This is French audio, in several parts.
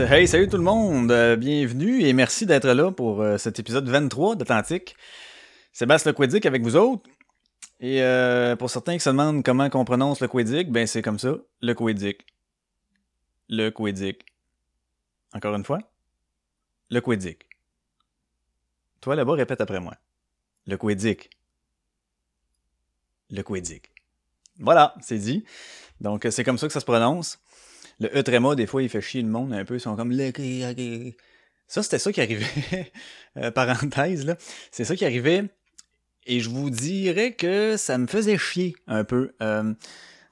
Hey, salut tout le monde! Euh, bienvenue et merci d'être là pour euh, cet épisode 23 d'Atlantique. Sébastien Lequidic avec vous autres. Et euh, pour certains qui se demandent comment on prononce le Quédic, ben c'est comme ça, le Quédic. Le Quédic. Encore une fois, le Quédic. Toi là-bas, répète après moi. Le Quédic. Le Quédic. Voilà, c'est dit. Donc c'est comme ça que ça se prononce. Le E tréma, des fois, il fait chier le monde un peu. Ils sont comme Ça, c'était ça qui arrivait. Euh, parenthèse, là. C'est ça qui arrivait. Et je vous dirais que ça me faisait chier un peu. Euh,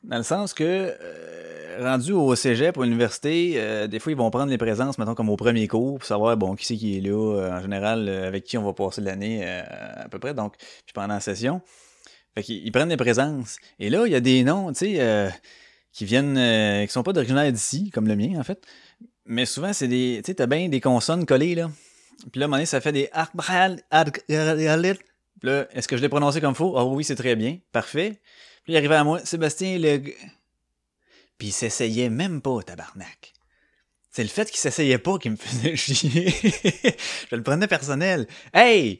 dans le sens que, euh, rendu au cégep, à l'université, des fois, ils vont prendre les présences, mettons, comme au premier cours, pour savoir, bon, qui c'est qui est là, en général, avec qui on va passer l'année, à peu près. Donc, puis pendant la session. Fait qu'ils prennent des présences. Et là, il y a des noms, tu sais qui viennent, euh, qui sont pas d'originaire d'ici, comme le mien en fait. Mais souvent, c'est des, tu sais, t'as bien des consonnes collées là. Puis là, à un moment ça fait des Puis là, est-ce que je l'ai prononcé comme faux? oh, oui, c'est très bien. Parfait. Puis il arrivait à moi, Sébastien le... Puis il s'essayait même pas, tabarnak. C'est le fait qu'il s'essayait pas qui me faisait chier. je le prenais personnel. Hey!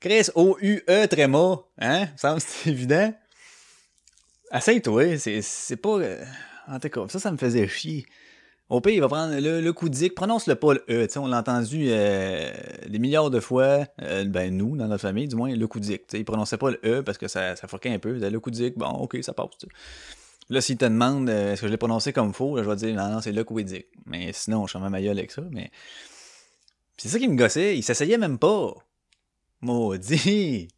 Chris, O-U-E, tréma. Hein? Ça me semble évident. Essaye-toi, c'est pas. Euh, en tout cas, ça, ça me faisait chier. Au pire, il va prendre le, le coudic, prononce-le pas le E, tu sais, on l'a entendu euh, des milliards de fois, euh, ben nous, dans notre famille, du moins, le coudic, tu sais, il prononçait pas le E parce que ça, ça un peu, le coudic, bon, ok, ça passe, Là, s'il te demande est-ce que je l'ai prononcé comme faux, là, je vais dire non, non, c'est le coudic. Mais sinon, je suis ma gueule avec ça, mais. c'est ça qui me gossait, il s'essayait même pas. Maudit!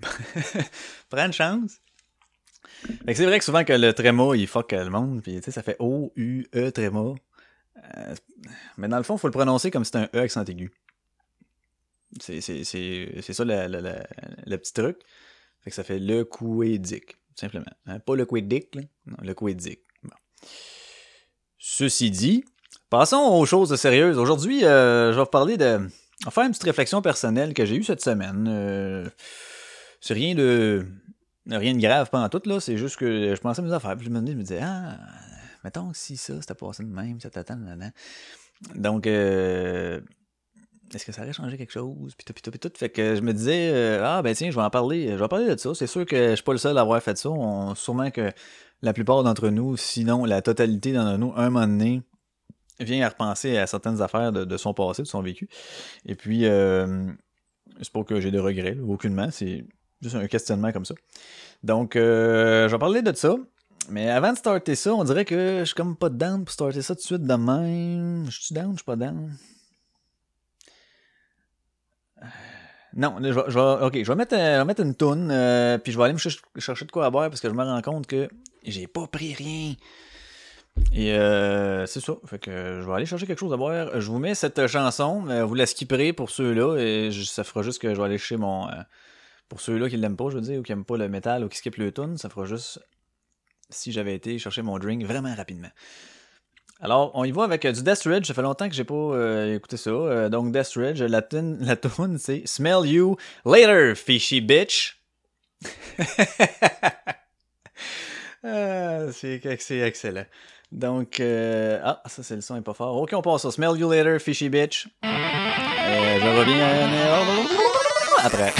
Prends une chance c'est vrai que souvent que le tréma, il fuck le monde, puis tu sais, ça fait O-U-E tréma. Euh, mais dans le fond, il faut le prononcer comme si c'était un E accent aigu. C'est ça le, petit truc. Fait que ça fait le couédic, simplement. Hein, pas le couédic, là. Non, le couédic. Ceci dit, passons aux choses sérieuses. Aujourd'hui, euh, je vais vous parler de... Faire une petite réflexion personnelle que j'ai eue cette semaine. Euh, c'est rien de Rien de grave pendant tout, là. C'est juste que je pensais à mes affaires. Puis je me disais, ah, mettons que si ça, c'était passé de même, ça t'attend, maintenant. Donc, euh, est-ce que ça aurait changé quelque chose? Puis tout, puis tout, puis tout. Fait que je me disais, euh, ah, ben tiens, je vais en parler. Je vais en parler de ça. C'est sûr que je suis pas le seul à avoir fait ça. On, sûrement que la plupart d'entre nous, sinon la totalité d'entre nous, un moment donné, vient à repenser à certaines affaires de, son passé, de son vécu. Et puis, euh, c'est pas que j'ai de regrets, aucunement. C'est Juste un questionnement comme ça. Donc, euh, je vais parler de ça. Mais avant de starter ça, on dirait que je suis comme pas down pour starter ça tout de suite de même. Je suis down, je suis pas down? Euh, non, je vais, je vais, ok, je vais mettre, euh, mettre une toune, euh, puis je vais aller me chercher de quoi à boire parce que je me rends compte que j'ai pas pris rien. Et euh, c'est ça. Fait que je vais aller chercher quelque chose à boire. Je vous mets cette chanson. vous la skipperez pour ceux-là. Et ça fera juste que je vais aller chez mon, pour ceux-là qui l'aiment pas, je veux dire, ou qui aiment pas le métal ou qui skippent le tune, ça fera juste si j'avais été chercher mon drink vraiment rapidement. Alors, on y va avec euh, du Death Ridge. Ça fait longtemps que j'ai pas euh, écouté ça. Euh, donc, Death Ridge, la tune, c'est Smell You Later, Fishy Bitch. ah, c'est excellent. Donc, ah, ça c'est le son est pas fort. Ok, on passe ça. Smell You Later, Fishy Bitch. je reviens après.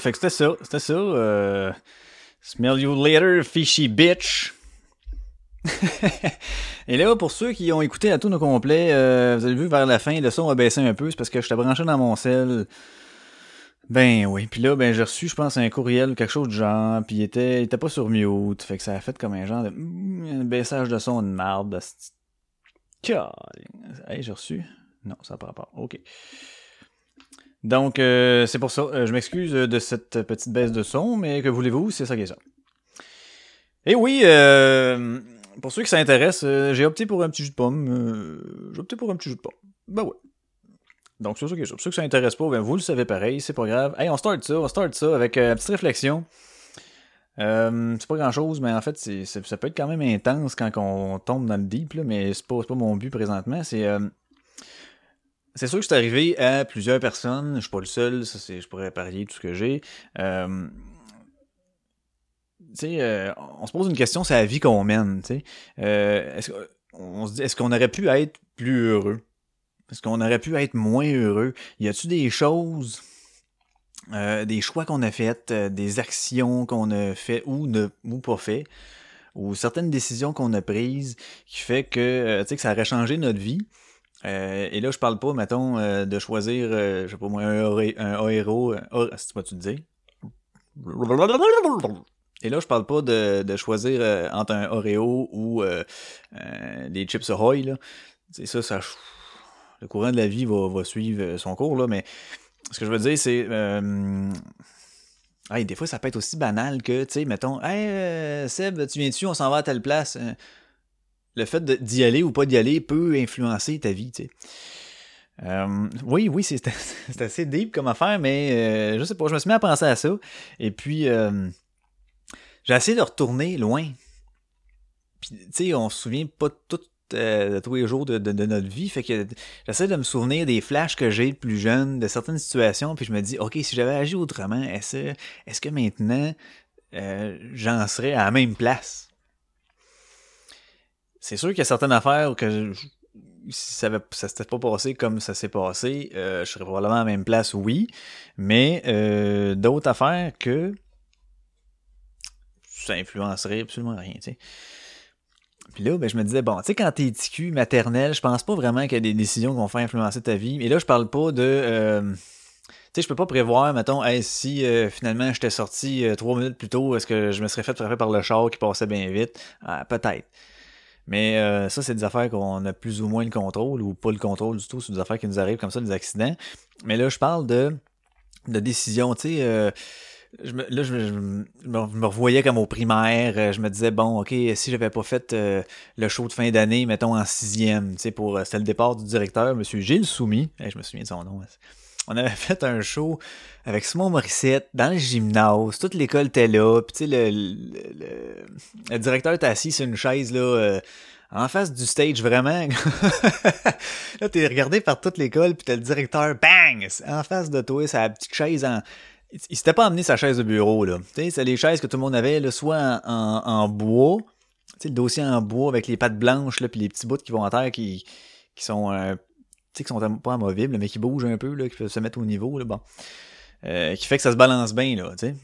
Fait que c'était ça. C'était ça. Euh, smell you later, fishy bitch. Et là, pour ceux qui ont écouté à tout nos complet, euh, vous avez vu vers la fin, le son a baissé un peu. C'est parce que je t'ai branché dans mon sel. Ben oui. Puis là, ben j'ai reçu, je pense, un courriel ou quelque chose de genre. Puis il était, était pas sur mute. Fait que ça a fait comme un genre de un baissage de son de marde. Hey, j'ai reçu? Non, ça n'a pas. OK. Donc, euh, c'est pour ça. Euh, je m'excuse de cette petite baisse de son, mais que voulez-vous, c'est ça qui est ça. Et oui, euh, pour ceux qui s'intéressent, j'ai opté pour un petit jus de pomme. j'ai opté pour un petit jus de pomme. Ben ouais. Donc, c'est ça qui est ça. Pour ceux qui s'intéressent pas, ben vous le savez pareil, c'est pas grave. Hey, on start ça, on start ça avec une petite réflexion. c'est pas grand chose, mais en fait, ça peut être quand même intense quand on tombe dans le deep, là, mais c'est pas mon but présentement. C'est c'est sûr que c'est arrivé à plusieurs personnes. Je suis pas le seul. Ça, c'est, je pourrais parier tout ce que j'ai. Euh, euh, on se pose une question, c'est la vie qu'on mène. Euh, est-ce, on est-ce qu'on aurait pu être plus heureux? Est-ce qu'on aurait pu être moins heureux? Y a-tu des choses, euh, des choix qu'on a faites, des actions qu'on a fait ou pas fait, ou certaines décisions qu'on a prises qui fait que, que ça aurait changé notre vie? Euh, et là, je parle pas, mettons, euh, de choisir, euh, je sais pas moi, un, un héros. C'est pas tu te dis? Et là, je parle pas de, de choisir entre un Oreo ou des chips Ahoy. C'est ça, ça. Le courant de la vie va, va suivre son cours, là, mais ce que je veux dire, c'est. Des fois, ça peut être aussi banal que, tu sais, mettons, Hey, Seb, tu viens dessus, on s'en va à telle place le fait d'y aller ou pas d'y aller peut influencer ta vie, tu sais. Euh, oui, oui, c'est assez deep comme affaire, mais euh, je sais pas, je me suis mis à penser à ça. Et puis, euh, j'ai essayé de retourner loin. Puis, tu sais, on se souvient pas tout, de tous les jours de, notre vie. Fait que j'essaie de me souvenir des flashs que j'ai plus jeune, de certaines situations. Puis je me dis, OK, si j'avais agi autrement, est-ce est que maintenant, j'en serais à la même place? C'est sûr qu'il y a certaines affaires que si ça, ne s'était pas passé comme ça s'est passé, euh, je serais probablement à la même place, oui. Mais euh, d'autres affaires que ça influencerait absolument rien, tu sais. Puis là, ben, je me disais, bon, tu sais, quand t'es TQ maternel, je pense pas vraiment qu'il y a des décisions qui vont faire influencer ta vie. Et là, je parle pas de... Euh, tu sais, je peux pas prévoir, mettons, si finalement j'étais sorti trois minutes plus tôt, est-ce que je me serais fait frapper par le char qui passait bien vite? Ah, peut-être. Mais euh, ça, c'est des affaires qu'on a plus ou moins le contrôle ou pas le contrôle du tout. C'est des affaires qui nous arrivent comme ça, des accidents. Mais là, je parle de, de décision. Tu sais, euh, me, là, je, me, revoyais comme au primaire. Euh, je me disais, bon, OK, si j'avais pas fait le show de fin d'année, mettons en sixième, tu sais, pour c'était le départ du directeur, M. Gilles Soumis. je me souviens de son nom. On avait fait un show avec Simon Morissette dans le gymnase. Toute l'école était là. Puis tu sais, le, le, le, directeur était assis sur une chaise là. Euh, en face du stage, vraiment. là, t'es regardé par toute l'école, puis t'as le directeur, bang! En face de toi, sa petite chaise en... Il s'était pas amené sa chaise de bureau, là. C'est les chaises que tout le monde avait, là, soit en, en, bois, tu sais, le dossier en bois avec les pattes blanches, là, puis les petits bouts qui vont en terre qui, qui sont, euh, sais, qui sont pas amovibles, mais qui bougent un peu, là, qui peuvent se mettre au niveau, là, bon. Euh, qui fait que ça se balance bien, là, tu sais.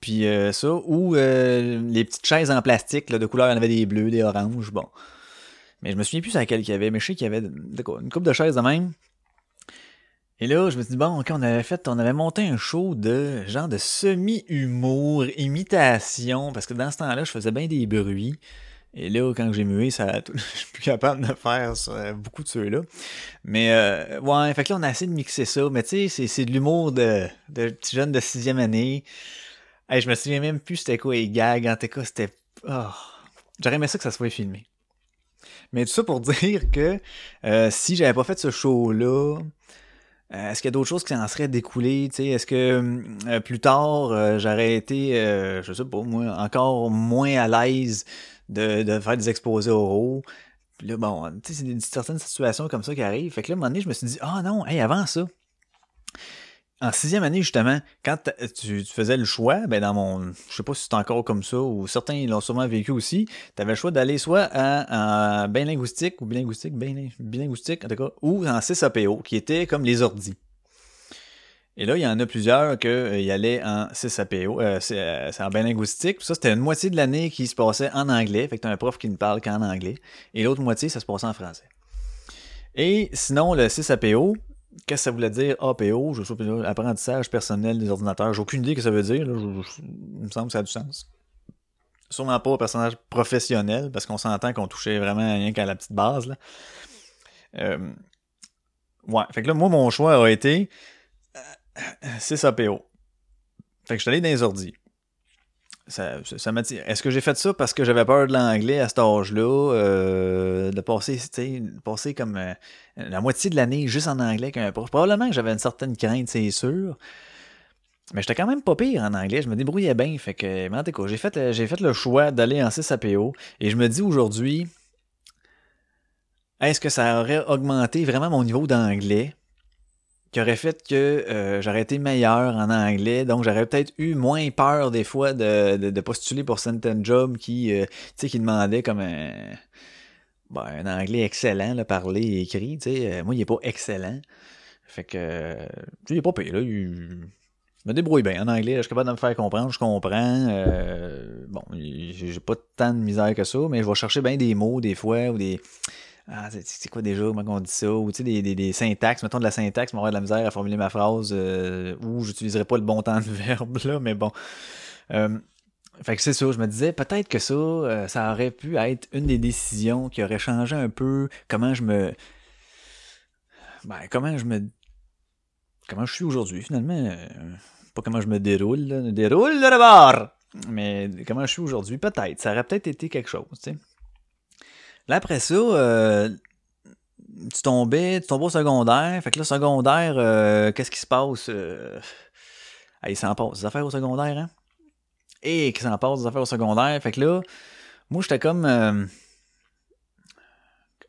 Puis euh, ça, ou euh, les petites chaises en plastique, là, de couleur, il y en avait des bleus, des oranges, bon. Mais je me souviens plus à quel qu'il y avait, mais je sais qu'il y avait une coupe de chaises de même. Et là, je me suis dit, bon, ok, on avait fait, on avait monté un show de genre de semi-humour, imitation, parce que dans ce temps-là, je faisais bien des bruits. Et là, quand j'ai mué, ça, je suis plus capable de faire beaucoup de ceux-là. Mais euh, ouais, fait que là, on a essayé de mixer ça. Mais tu sais, c'est de l'humour de, de petits jeunes de sixième année. Hey, je me souviens même plus c'était quoi les gags. En tout cas, c'était... Oh. J'aurais aimé ça que ça soit filmé. Mais tout ça pour dire que euh, si j'avais pas fait ce show-là, euh, est-ce qu'il y a d'autres choses qui en seraient découlées? Est-ce que euh, plus tard, j'aurais été, je sais pas moi, encore moins à l'aise de, de faire des exposés oraux. Puis là, bon, tu sais, c'est certaines situations comme ça qui arrivent. Fait que là, à un moment donné, je me suis dit, ah non, hey, avant ça, en sixième année, justement, quand tu, faisais le choix, ben dans mon, je sais pas si c'est encore comme ça, ou certains l'ont sûrement vécu aussi, tu avais le choix d'aller soit en, en linguistique, ou bilinguistique, bilinguistique, en tout cas, ou en CSAPO, qui était comme les ordis. Et là, il y en a plusieurs qui y allaient en 6 APO, euh, c'est en bain linguistique. ça, c'était une moitié de l'année qui se passait en anglais. Fait que t'as un prof qui ne parle qu'en anglais. Et l'autre moitié, ça se passait en français. Et sinon, le 6 APO, qu'est-ce que ça voulait dire APO? Je sais pas, apprentissage personnel des ordinateurs. J'ai aucune idée que ça veut dire. il me semble que ça a du sens. Sûrement pas au personnage professionnel, parce qu'on s'entend qu'on touchait vraiment rien qu'à la petite base. Là. Euh, ouais, fait que là, moi, mon choix a été 6 APO. Fait que je suis allé dans les ordis. Ça, ça, dit, est-ce que j'ai fait ça parce que j'avais peur de l'anglais à cet âge-là, euh, de passer, passer comme euh, la moitié de l'année juste en anglais qu'un. Probablement que j'avais une certaine crainte, c'est sûr. Mais j'étais quand même pas pire en anglais, je me débrouillais bien. Fait que, mais en j'ai fait, j'ai fait le choix d'aller en 6 APO. Et je me dis aujourd'hui, est-ce que ça aurait augmenté vraiment mon niveau d'anglais? Qui aurait fait que euh, j'aurais été meilleur en anglais, donc j'aurais peut-être eu moins peur des fois de, de, postuler pour certains jobs qui, euh, qui demandaient comme un, ben, un anglais excellent, là, parler et écrit. sais. Euh, moi, il est pas excellent. Fait que il est pas pire. Là, il, me débrouille bien en anglais, je suis capable de me faire comprendre, je comprends. bon, j'ai pas tant de misère que ça, mais je vais chercher bien des mots des fois ou des ah, c'est quoi déjà, comment on dit ça, ou tu sais, des, des, des, syntaxes, mettons de la syntaxe, m'aurait de la misère à formuler ma phrase, euh, ou j'utiliserais pas le bon temps de verbe, là, mais bon. Euh, fait que c'est ça, je me disais, peut-être que ça, euh, ça aurait pu être une des décisions qui aurait changé un peu comment je me... Ben, comment je me... Comment je suis aujourd'hui, finalement. Euh, pas comment je me déroule, là. Déroule de bord! Mais comment je suis aujourd'hui, peut-être. Ça aurait peut-être été quelque chose, tu sais. Là, après ça, euh, tu tombais, tu tombais au secondaire. Fait que là, secondaire, euh, qu'est-ce qui se passe? Euh... il s'en passe des affaires au secondaire, hein? Et qu'il s'en passe des affaires au secondaire. Fait que là, moi, j'étais comme... Euh...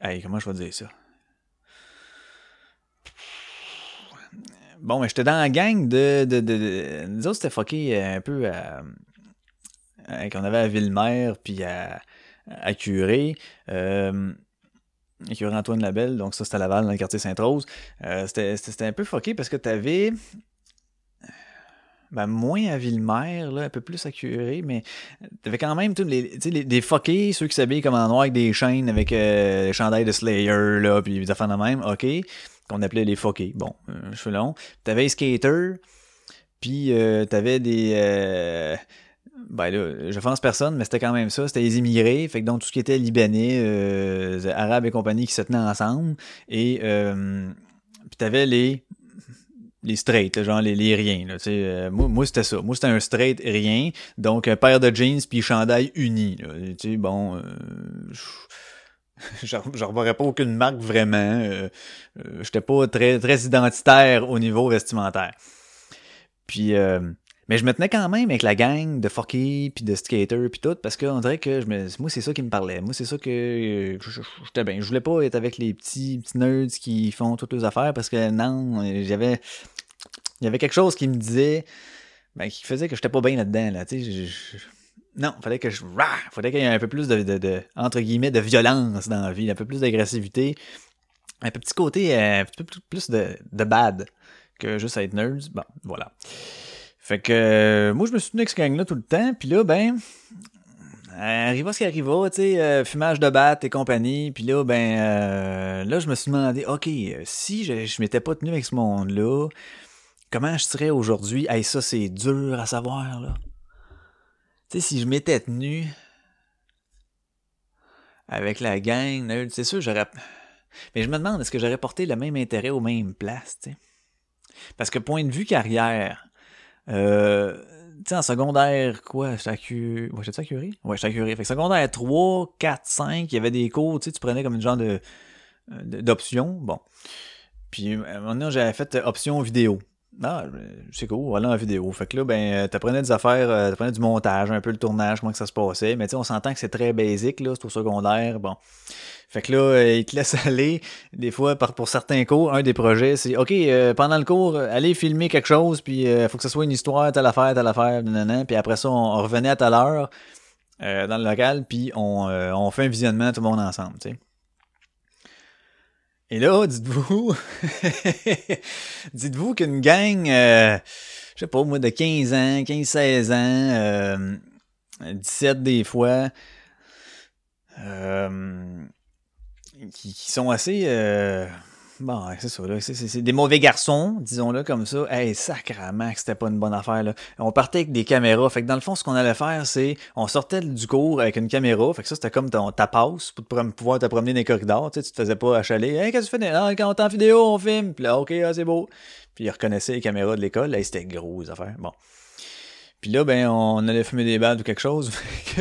Hey, comment je vais dire ça? Bon, mais j'étais dans la gang de... de, de, de... Nous autres, c'était fucké un peu à... qu'on avait à Ville-Mère, puis à à Curé. Euh, Curé Antoine Labelle, donc ça c'était à Laval dans le quartier Sainte-Rose. Euh, c'était un peu foqué parce que t'avais ben, moins à Ville-Mère, là, un peu plus à Curé, mais t'avais quand même les, les, des fuckés, ceux qui s'habillent comme en noir avec des chaînes, avec euh, les chandails de Slayer, là, puis des affaires de même, ok, qu'on appelait les fuckés. Bon, euh, cheveux longs. T'avais les skaters, puis euh, t'avais des... Ben là, je pense personne, mais c'était quand même ça. C'était les immigrés, fait que donc tout ce qui était libanais, euh, arabes et compagnie qui se tenaient ensemble. Et euh, puis t'avais les les straight, genre les, les riens. Là, euh, moi, moi c'était ça. Moi, c'était un straight rien. Donc, un paire de jeans puis chandail uni. Sais, bon, euh, je pas aucune marque vraiment. Euh, euh, J'étais pas très, très identitaire au niveau vestimentaire. Puis, mais je me tenais quand même avec la gang de fucky puis de skater puis tout parce qu'on dirait que je me, moi c'est ça qui me parlait. Moi c'est ça que j'étais bien. Je voulais pas être avec les petits, petits nerds qui font toutes les affaires parce que non, j'avais il y avait quelque chose qui me disait ben, qui faisait que j'étais pas bien là-dedans là, tu non, fallait que je fallait qu'il y ait un peu plus de, de, de, entre guillemets de violence dans la vie, un peu plus d'agressivité, un petit côté euh, un peu plus de, de bad que juste être nerds. Bon, voilà. Fait que euh, moi, je me suis tenu avec ce gang-là tout le temps. Puis là, ben, arriva ce qui arriva, tu sais, euh, fumage de batte et compagnie. Puis là, ben, euh, là, je me suis demandé, OK, si je, je m'étais pas tenu avec ce monde-là, comment je serais aujourd'hui? Hey, ça, c'est dur à savoir, là. Tu sais, si je m'étais tenu avec la gang, c'est sûr, j'aurais... Mais je me demande, est-ce que j'aurais porté le même intérêt aux mêmes places, tu sais? Parce que point de vue carrière, euh, tu sais, en secondaire, quoi, j'étais à à Curie? Ouais, j'étais à Curie. Fait que secondaire 3, 4, 5, il y avait des cours, tu sais, tu prenais comme une genre de, d'option. Bon. Puis, maintenant, j'avais fait option vidéo. Ah, c'est cool, voilà en vidéo. Fait que là, ben, t'apprenais des affaires, euh, t'apprenais du montage, un peu le tournage, comment que ça se passait. Mais tu sais, on s'entend que c'est très basique, là, c'est au secondaire, bon. Fait que là, euh, il te laisse aller. Des fois, pour certains cours, un des projets, c'est OK, euh, pendant le cours, allez filmer quelque chose, puis il faut que ce soit une histoire, telle affaire, telle affaire, nanana. Puis après ça, on, revenait à telle heure dans le local, puis on, on fait un visionnement tout le monde ensemble, tu sais. Et là, dites-vous, dites-vous qu'une gang, euh, je sais pas, moi, de 15 ans, 15-16 ans, euh, 17 des fois, euh, qui, qui, sont assez... Bon, c'est ça, là. C'est des mauvais garçons, disons-le comme ça. Hey, sacrament que c'était pas une bonne affaire, là. On partait avec des caméras. Fait que dans le fond, ce qu'on allait faire, c'est, on sortait du cours avec une caméra. Fait que ça, c'était comme ton, ta passe pour pouvoir te promener dans les corridors. Tu sais, tu te faisais pas achaler. Hey, qu'est-ce que tu fais? Ah, quand on est en vidéo, on filme. Puis là, OK, ah, c'est beau. Puis ils reconnaissaient les caméras de l'école. Là, c'était gros, les affaires. Bon. Puis là, ben, on allait fumer des balles ou quelque chose.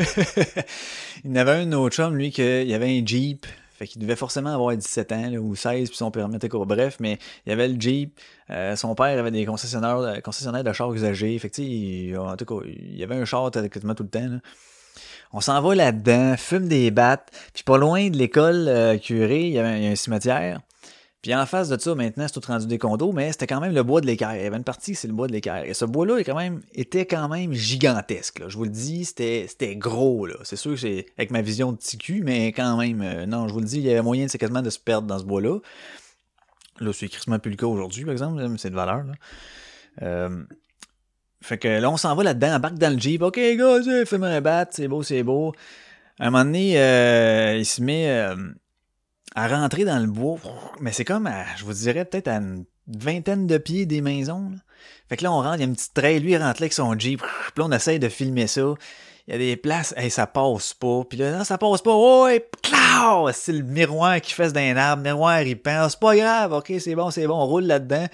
il y en avait un autre chum, lui, qu'il y avait un Jeep. Fait qu'il devait forcément avoir 17 ans ou 16 puis son permis était court. Bref, mais il y avait le Jeep. Euh, son père avait des concessionnaires, concessionnaires de chars usagés. Tu en tout cas, il y avait un char tout le temps. On s'en va là-dedans, fume des battes. Puis pas loin de l'école euh, curée, il y avait un cimetière. Puis en face de ça, maintenant, c'est tout rendu des condos, mais c'était quand même le bois de l'équerre. Il y avait une partie, c'est le bois de l'équerre. Et ce bois-là quand même, était quand même gigantesque. Là. Je vous le dis, c'était, gros. Là. C'est sûr que c'est avec ma vision de TQ, mais quand même, euh, non, je vous le dis, il y avait moyen, c'est quasiment de se perdre dans ce bois-là. Là, c'est quasiment plus le cas aujourd'hui, par exemple, c'est de valeur. Là. Euh, fait que là, on s'en va là-dedans, embarque dans le Jeep. OK, gars, fais-moi un bat, c'est beau, c'est beau. À un moment donné, euh, il se met à rentrer dans le bois, mais c'est comme, à, je vous dirais, peut-être à une vingtaine de pieds des maisons. Fait que là, on rentre, il y a une petite trail, lui, il rentre là avec son Jeep, puis là, on essaye de filmer ça. Il y a des places, hey, ça passe pas. Puis là, non, ça passe pas. Ouais, clau! C'est le miroir qui fait d'un arbre. Miroir, il peint. C'est pas grave. OK, c'est bon, c'est bon. On roule là-dedans.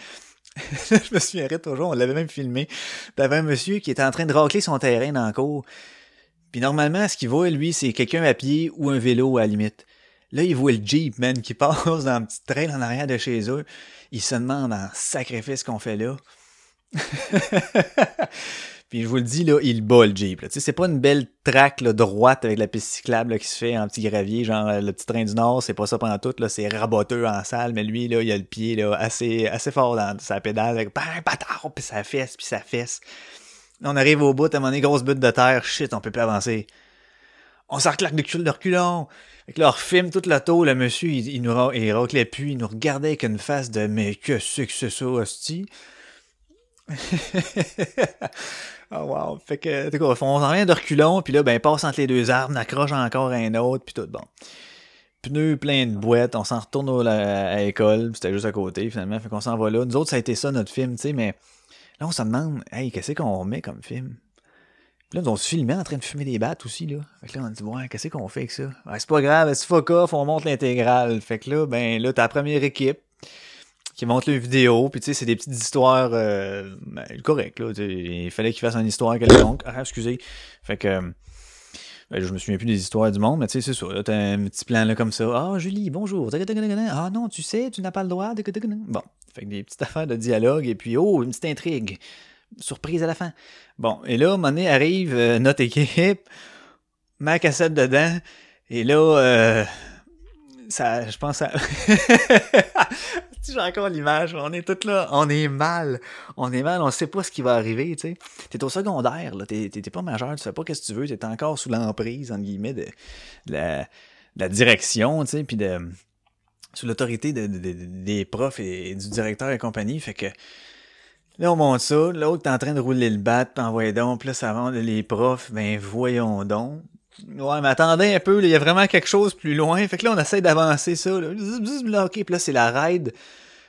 je me souviendrai toujours, on l'avait même filmé. T'avais un monsieur qui était en train de racler son terrain dans le cours. Puis normalement, ce qu'il voit, lui, c'est quelqu'un à pied ou un vélo à la limite. Là, il voit le Jeep, man, qui passe dans un petit train en arrière de chez eux. Il se demande en sacrifice qu'on fait là. Puis je vous le dis, là, il bat le Jeep. Tu sais, c'est pas une belle traque là, droite avec la piste cyclable qui se fait en petit gravier, genre euh, le petit train du Nord, c'est pas ça pendant tout, c'est raboteux en salle, mais lui, là, il a le pied là, assez, assez fort dans sa pédale, avec bang, bâtard, puis sa fesse, puis sa fesse. On arrive au bout, à un moment donné, grosse butte de terre, shit, on peut plus avancer. On s'arclaque de cul de reculons. Fait que là, on refilme toute la tour, le monsieur, il, il nous il raclait plus, il nous regardait avec une face de Mais que c'est que c'est ça, hostie? oh wow. Fait que, tout cas, on s'en vient de reculons, puis là, ben, passe entre les deux arbres, on accroche encore un autre, puis tout, bon. Pneus plein de boîtes, on s'en retourne à l'école, c'était juste à côté, finalement, fait qu'on s'en va là. Nous autres, ça a été ça, notre film, tu sais, mais là, on se demande, hey, qu'est-ce qu'on remet comme film? Là, on se filmait en train de fumer des battes aussi, là. Fait que là, on dit, ouais, qu'est-ce qu'on fait avec ça? Ouais, c'est pas grave, c'est fuck off, on monte l'intégrale. Fait que là, ben, là, t'as la première équipe qui monte le vidéo, puis tu sais, c'est des petites histoires euh, ben, correctes, là. Il fallait qu'il fasse une histoire quelconque. Ah, excusez. Fait que... Ben, je me souviens plus des histoires du monde, mais tu sais, c'est ça. Là, t'as un petit plan là comme ça. Ah, Julie, bonjour. Ah non, tu sais, tu n'as pas le droit. Bon. Fait que des petites affaires de dialogue, et puis, oh, une petite intrigue surprise à la fin. Bon, et là, donné, arrive euh, notre équipe, ma cassette dedans, et là, euh, ça, je pense à... J'ai encore l'image, on est tous là, on est mal, on est mal, on sait pas ce qui va arriver, tu sais. T'es au secondaire, là, t'es, pas majeur, tu sais pas qu'est-ce que tu veux, t'es encore sous l'emprise, entre guillemets, de, la, direction, tu sais, puis de, sous l'autorité de, des profs et, du directeur et compagnie, fait que Là, on monte ça. L'autre est en train de rouler le bat, envoyer donc. Puis là, ça va les profs. Ben, voyons donc. Ouais, mais attendez un peu, il y a vraiment quelque chose plus loin. Fait que là, on essaie d'avancer ça. Là. OK, puis là, c'est la ride.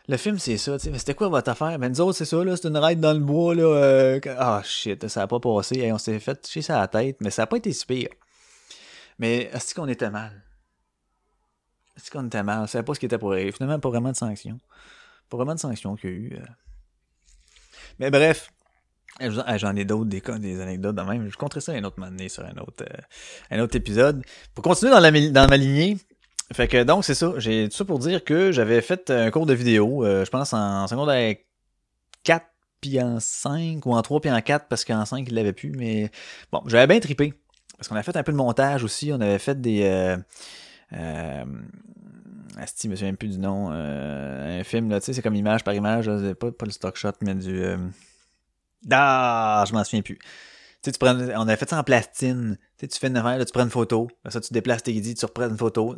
Le film, c'est ça. Mais c'était quoi votre affaire? Ben, nous autres, c'est ça, là. C'est une ride dans le bois, là. Euh, ah, shit, ça a pas passé. on s'est fait toucher ça à la tête, mais ça a pas été si pire. Mais est-ce qu'on était mal? Est-ce qu'on était mal? On savait pas ce qui était pour arriver. Finalement, pas vraiment de sanction. Pas vraiment de sanction qu'il y a eu. Euh. Mais bref, J'en ai d'autres, des, des anecdotes de même. Je compterai ça un autre moment sur un autre, euh, un autre épisode. Pour continuer dans, la, dans ma lignée, fait que donc c'est ça. J'ai tout ça pour dire que j'avais fait un cours de vidéo, euh, je pense en secondaire 4 puis en 5 ou en 3 puis en 4 parce qu'en 5 il l'avait plus. Mais bon, j'avais bien trippé. Parce qu'on a fait un peu de montage aussi. On avait fait des... Euh, Asti, je me souviens plus du nom. Euh, un film, là, tu sais, c'est comme image par image. pas, le stock shot, mais du. Euh... Ah, je m'en souviens plus. tu prends, on avait fait ça en plastine. Tu, sais, fais une affaire, tu prends une photo. Ça, tu déplaces tes guidis, tu reprends une photo.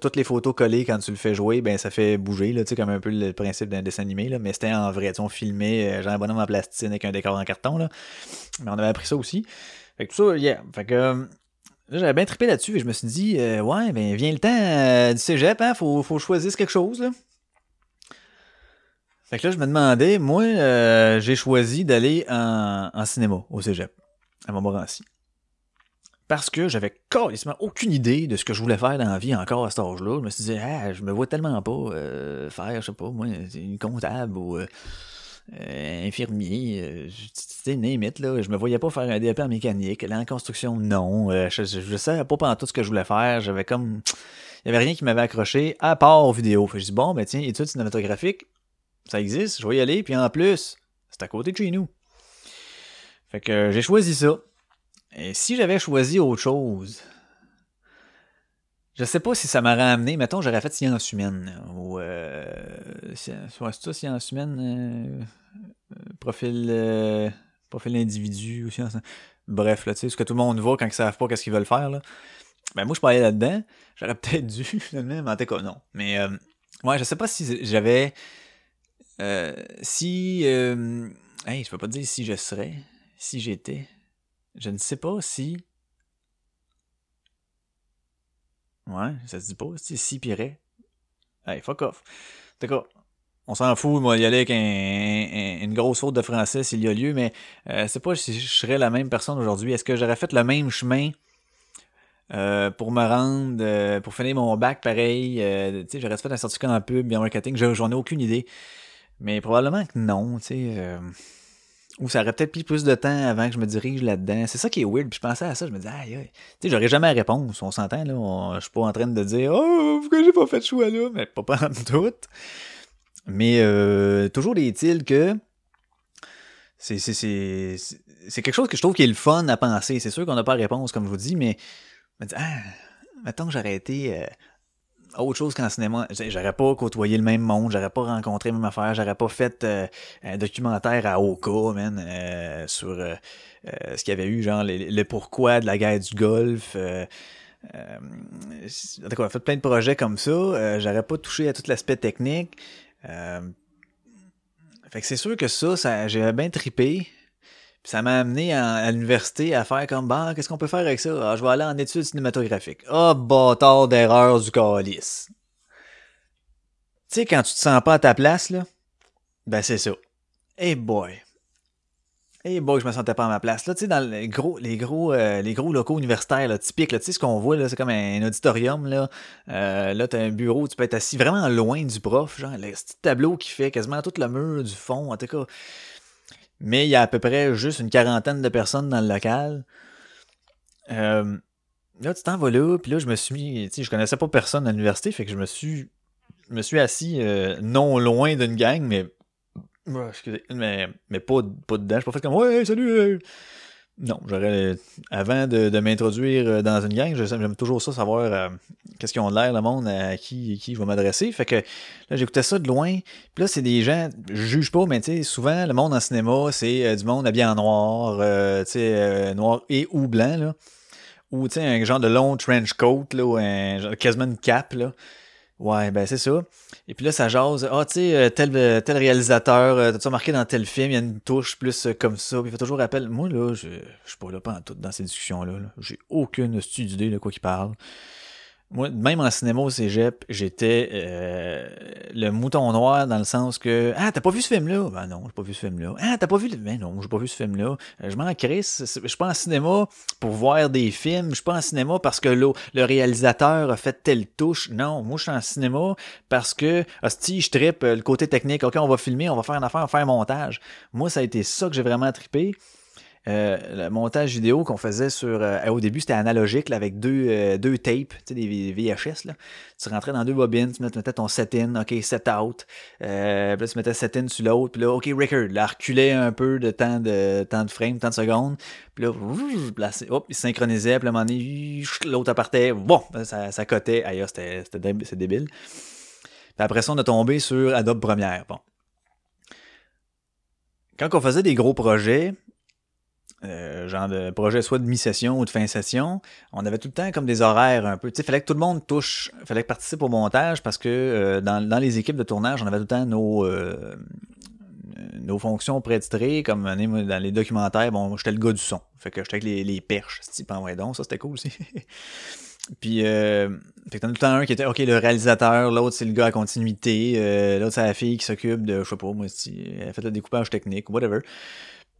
Toutes les photos collées quand tu le fais jouer, ben ça fait bouger, tu sais, comme un peu le principe d'un dessin animé, là. Mais c'était en vrai. Tu sais, on filmait euh, genre un bonhomme en plastine avec un décor en carton, là. Mais on avait appris ça aussi. Fait que tout ça, yeah. Fait que. J'avais bien trippé là-dessus et je me suis dit, euh, ouais, ben, vient le temps euh, du cégep, hein, faut, faut choisir quelque chose, là. Fait que là, je me demandais, moi, euh, j'ai choisi d'aller en, cinéma au cégep, à Montmorency. Parce que j'avais carrément aucune idée de ce que je voulais faire dans la vie encore à cet âge-là. Je me suis dit, ah, je me vois tellement pas faire, je sais pas, moi, une comptable ou euh, infirmier, euh, tu sais, là. Je me voyais pas faire un DEP en mécanique, aller en construction, non. Euh, je, je, savais pas pendant tout ce que je voulais faire. J'avais comme... Il y avait rien qui m'avait accroché, à part vidéo. Fait je dis, bon, ben tiens, études cinématographiques, ça existe, je vais y aller, puis en plus, c'est à côté de chez nous. Fait que euh, j'ai choisi ça. Et si j'avais choisi autre chose, je sais pas si ça m'aurait amené, mettons, j'aurais fait sciences humaines, ou, euh, c'est ça, sciences humaines, euh, profil, euh, profil individu, bref, là, tu sais, ce que tout le monde voit quand ils savent pas qu'est-ce qu'ils veulent faire, là. Ben, moi, je parlais là-dedans, j'aurais peut-être dû, finalement, mais en tout cas, non. Mais, euh, ouais, je sais pas si j'avais, si, hey, je peux pas dire si je serais, si j'étais, je ne sais pas si, ouais, ça se dit pas, si, si pirait. Hey, fuck off. En tout cas, on s'en fout, moi, y aller avec un, un- une grosse faute de français s'il y a lieu, mais euh, c'est pas si je serais la même personne aujourd'hui. Est-ce que j'aurais fait le même chemin euh, pour me rendre, euh, pour finir mon bac pareil? euh, tu sais, j'aurais fait un certificat en pub, bien marketing, j'en j'en ai aucune idée. Mais probablement que non, tu sais. Ou ça aurait peut-être pris plus de temps avant que je me dirige là-dedans. C'est ça qui est weird. Puis je pensais à ça, je me disais, aïe, aïe. Tu sais, j'aurais jamais la réponse. On s'entend, là. on- je suis pas en train de dire, oh, pourquoi j'ai pas fait ce choix-là? Mais pas prendre tout. Mais euh, toujours est-il que c'est, quelque chose que je trouve qui est le fun à penser. C'est sûr qu'on n'a pas la réponse, comme je vous dis, mais dis, ah, mettons que j'aurais été euh, autre chose qu'en cinéma. J'aurais pas côtoyé le même monde, j'aurais pas rencontré la même affaire, j'aurais pas fait euh, un documentaire à Oka, man, euh, sur euh, euh, ce qu'il y avait eu, genre, le, pourquoi de la guerre du Golfe. Euh, en tout cas, on a fait plein de projets comme ça. J'aurais pas touché à tout l'aspect technique. Fait que c'est sûr que ça, ça j'ai bien trippé. Puis ça m'a amené en- à, l'université à faire comme, bah, qu'est-ce qu'on peut faire avec ça? Ah, je vais aller en études cinématographiques. Ah, bâtard d'erreur du calice. Tu sais, quand tu te sens pas à ta place, là, ben c'est ça. Hey boy. Hey boy, je me sentais pas à ma place. Là, tu sais, dans les gros, les gros, euh, les gros locaux universitaires, là, typiques, là, tu sais, ce qu'on voit, là, c'est comme un auditorium, là. Euh, là, t'as un bureau, tu peux être assis vraiment loin du prof, genre, le petit tableau qui fait quasiment tout le mur du fond, en tout cas. Mais il y a à peu près juste une quarantaine de personnes dans le local. Euh, là, tu t'en vas là, puis là, je me suis mis, tu sais, je connaissais pas personne à l'université, fait que je me suis, je me suis assis euh, non loin d'une gang, mais, excusez, mais, mais pas, pas dedans. Je suis pas fait comme, ouais, salut. Non, j'aurais, avant de, de m'introduire euh, dans une gang, j'aime toujours ça, savoir euh, qu'est-ce qu'ils ont de l'air, le monde, à qui, qui vais m'adresser. Fait que là, j'écoutais ça de loin. Puis là, c'est des gens, je juge pas, mais tu sais, souvent, le monde en cinéma, c'est euh, du monde habillé en noir, euh, tu sais, noir et ou blanc, là. Ou, tu sais, un genre de long trench coat, là, ou un, quasiment une cape, là. Ouais, ben c'est ça. Et puis là, ça jase. Ah, tu sais, euh, tel, euh, tel réalisateur, euh, t'as-tu remarqué dans tel film, il y a une touche plus comme ça. Puis il fait toujours appel. Moi, là, je je suis pas là tout dans ces discussions-là. là. J'ai aucune d'idée de quoi qu'il parle. Moi, même en cinéma au cégep, j'étais euh, le mouton noir dans le sens que Ah, t'as pas vu ce film-là? Ben non, j'ai pas vu ce film-là. Ah, t'as pas vu le. Ben non, j'ai pas vu ce film-là. Euh, je m'en crisse. Je suis pas en cinéma pour voir des films. Je suis pas en cinéma parce que le, le réalisateur a fait telle touche. Non, moi je suis en cinéma parce que hostie, je trippe euh, le côté technique. Ok, on va filmer, on va faire une affaire, on va faire un montage. Moi, ça a été ça que j'ai vraiment trippé. Euh, le montage vidéo qu'on faisait sur euh, au début c'était analogique là, avec deux, euh, deux tapes, tu sais, des VHS là. Tu rentrais dans deux bobines, tu mettais ton set in, ok, set out, euh, là tu mettais set in sur l'autre, puis là ok record, là reculait un peu de temps de temps de frame, temps de secondes, puis là, hop, il synchronisait, puis à un moment donné, l'autre apartait, bon, ça, ça cotait, aïe, c'était c'était débile. Puis après ça on a tombé sur Adobe Premiere, bon. Quand on faisait des gros projets, euh, genre de projet soit de mi-session ou de fin session, on avait tout le temps comme des horaires un peu. Tu sais, fallait que tout le monde touche, fallait que participe au montage parce que euh, dans, les équipes de tournage, on avait tout le temps nos euh, nos fonctions prétitrées, comme dans les documentaires, bon, j'étais le gars du son. Fait que j'étais avec les, les perches, type en vrai donc, ça c'était cool aussi. Puis, euh, fait que t'en as tout le temps un qui était, ok, le réalisateur, l'autre c'est le gars à continuité, l'autre c'est la fille qui s'occupe de, je sais pas, moi, si elle fait le découpage technique, whatever.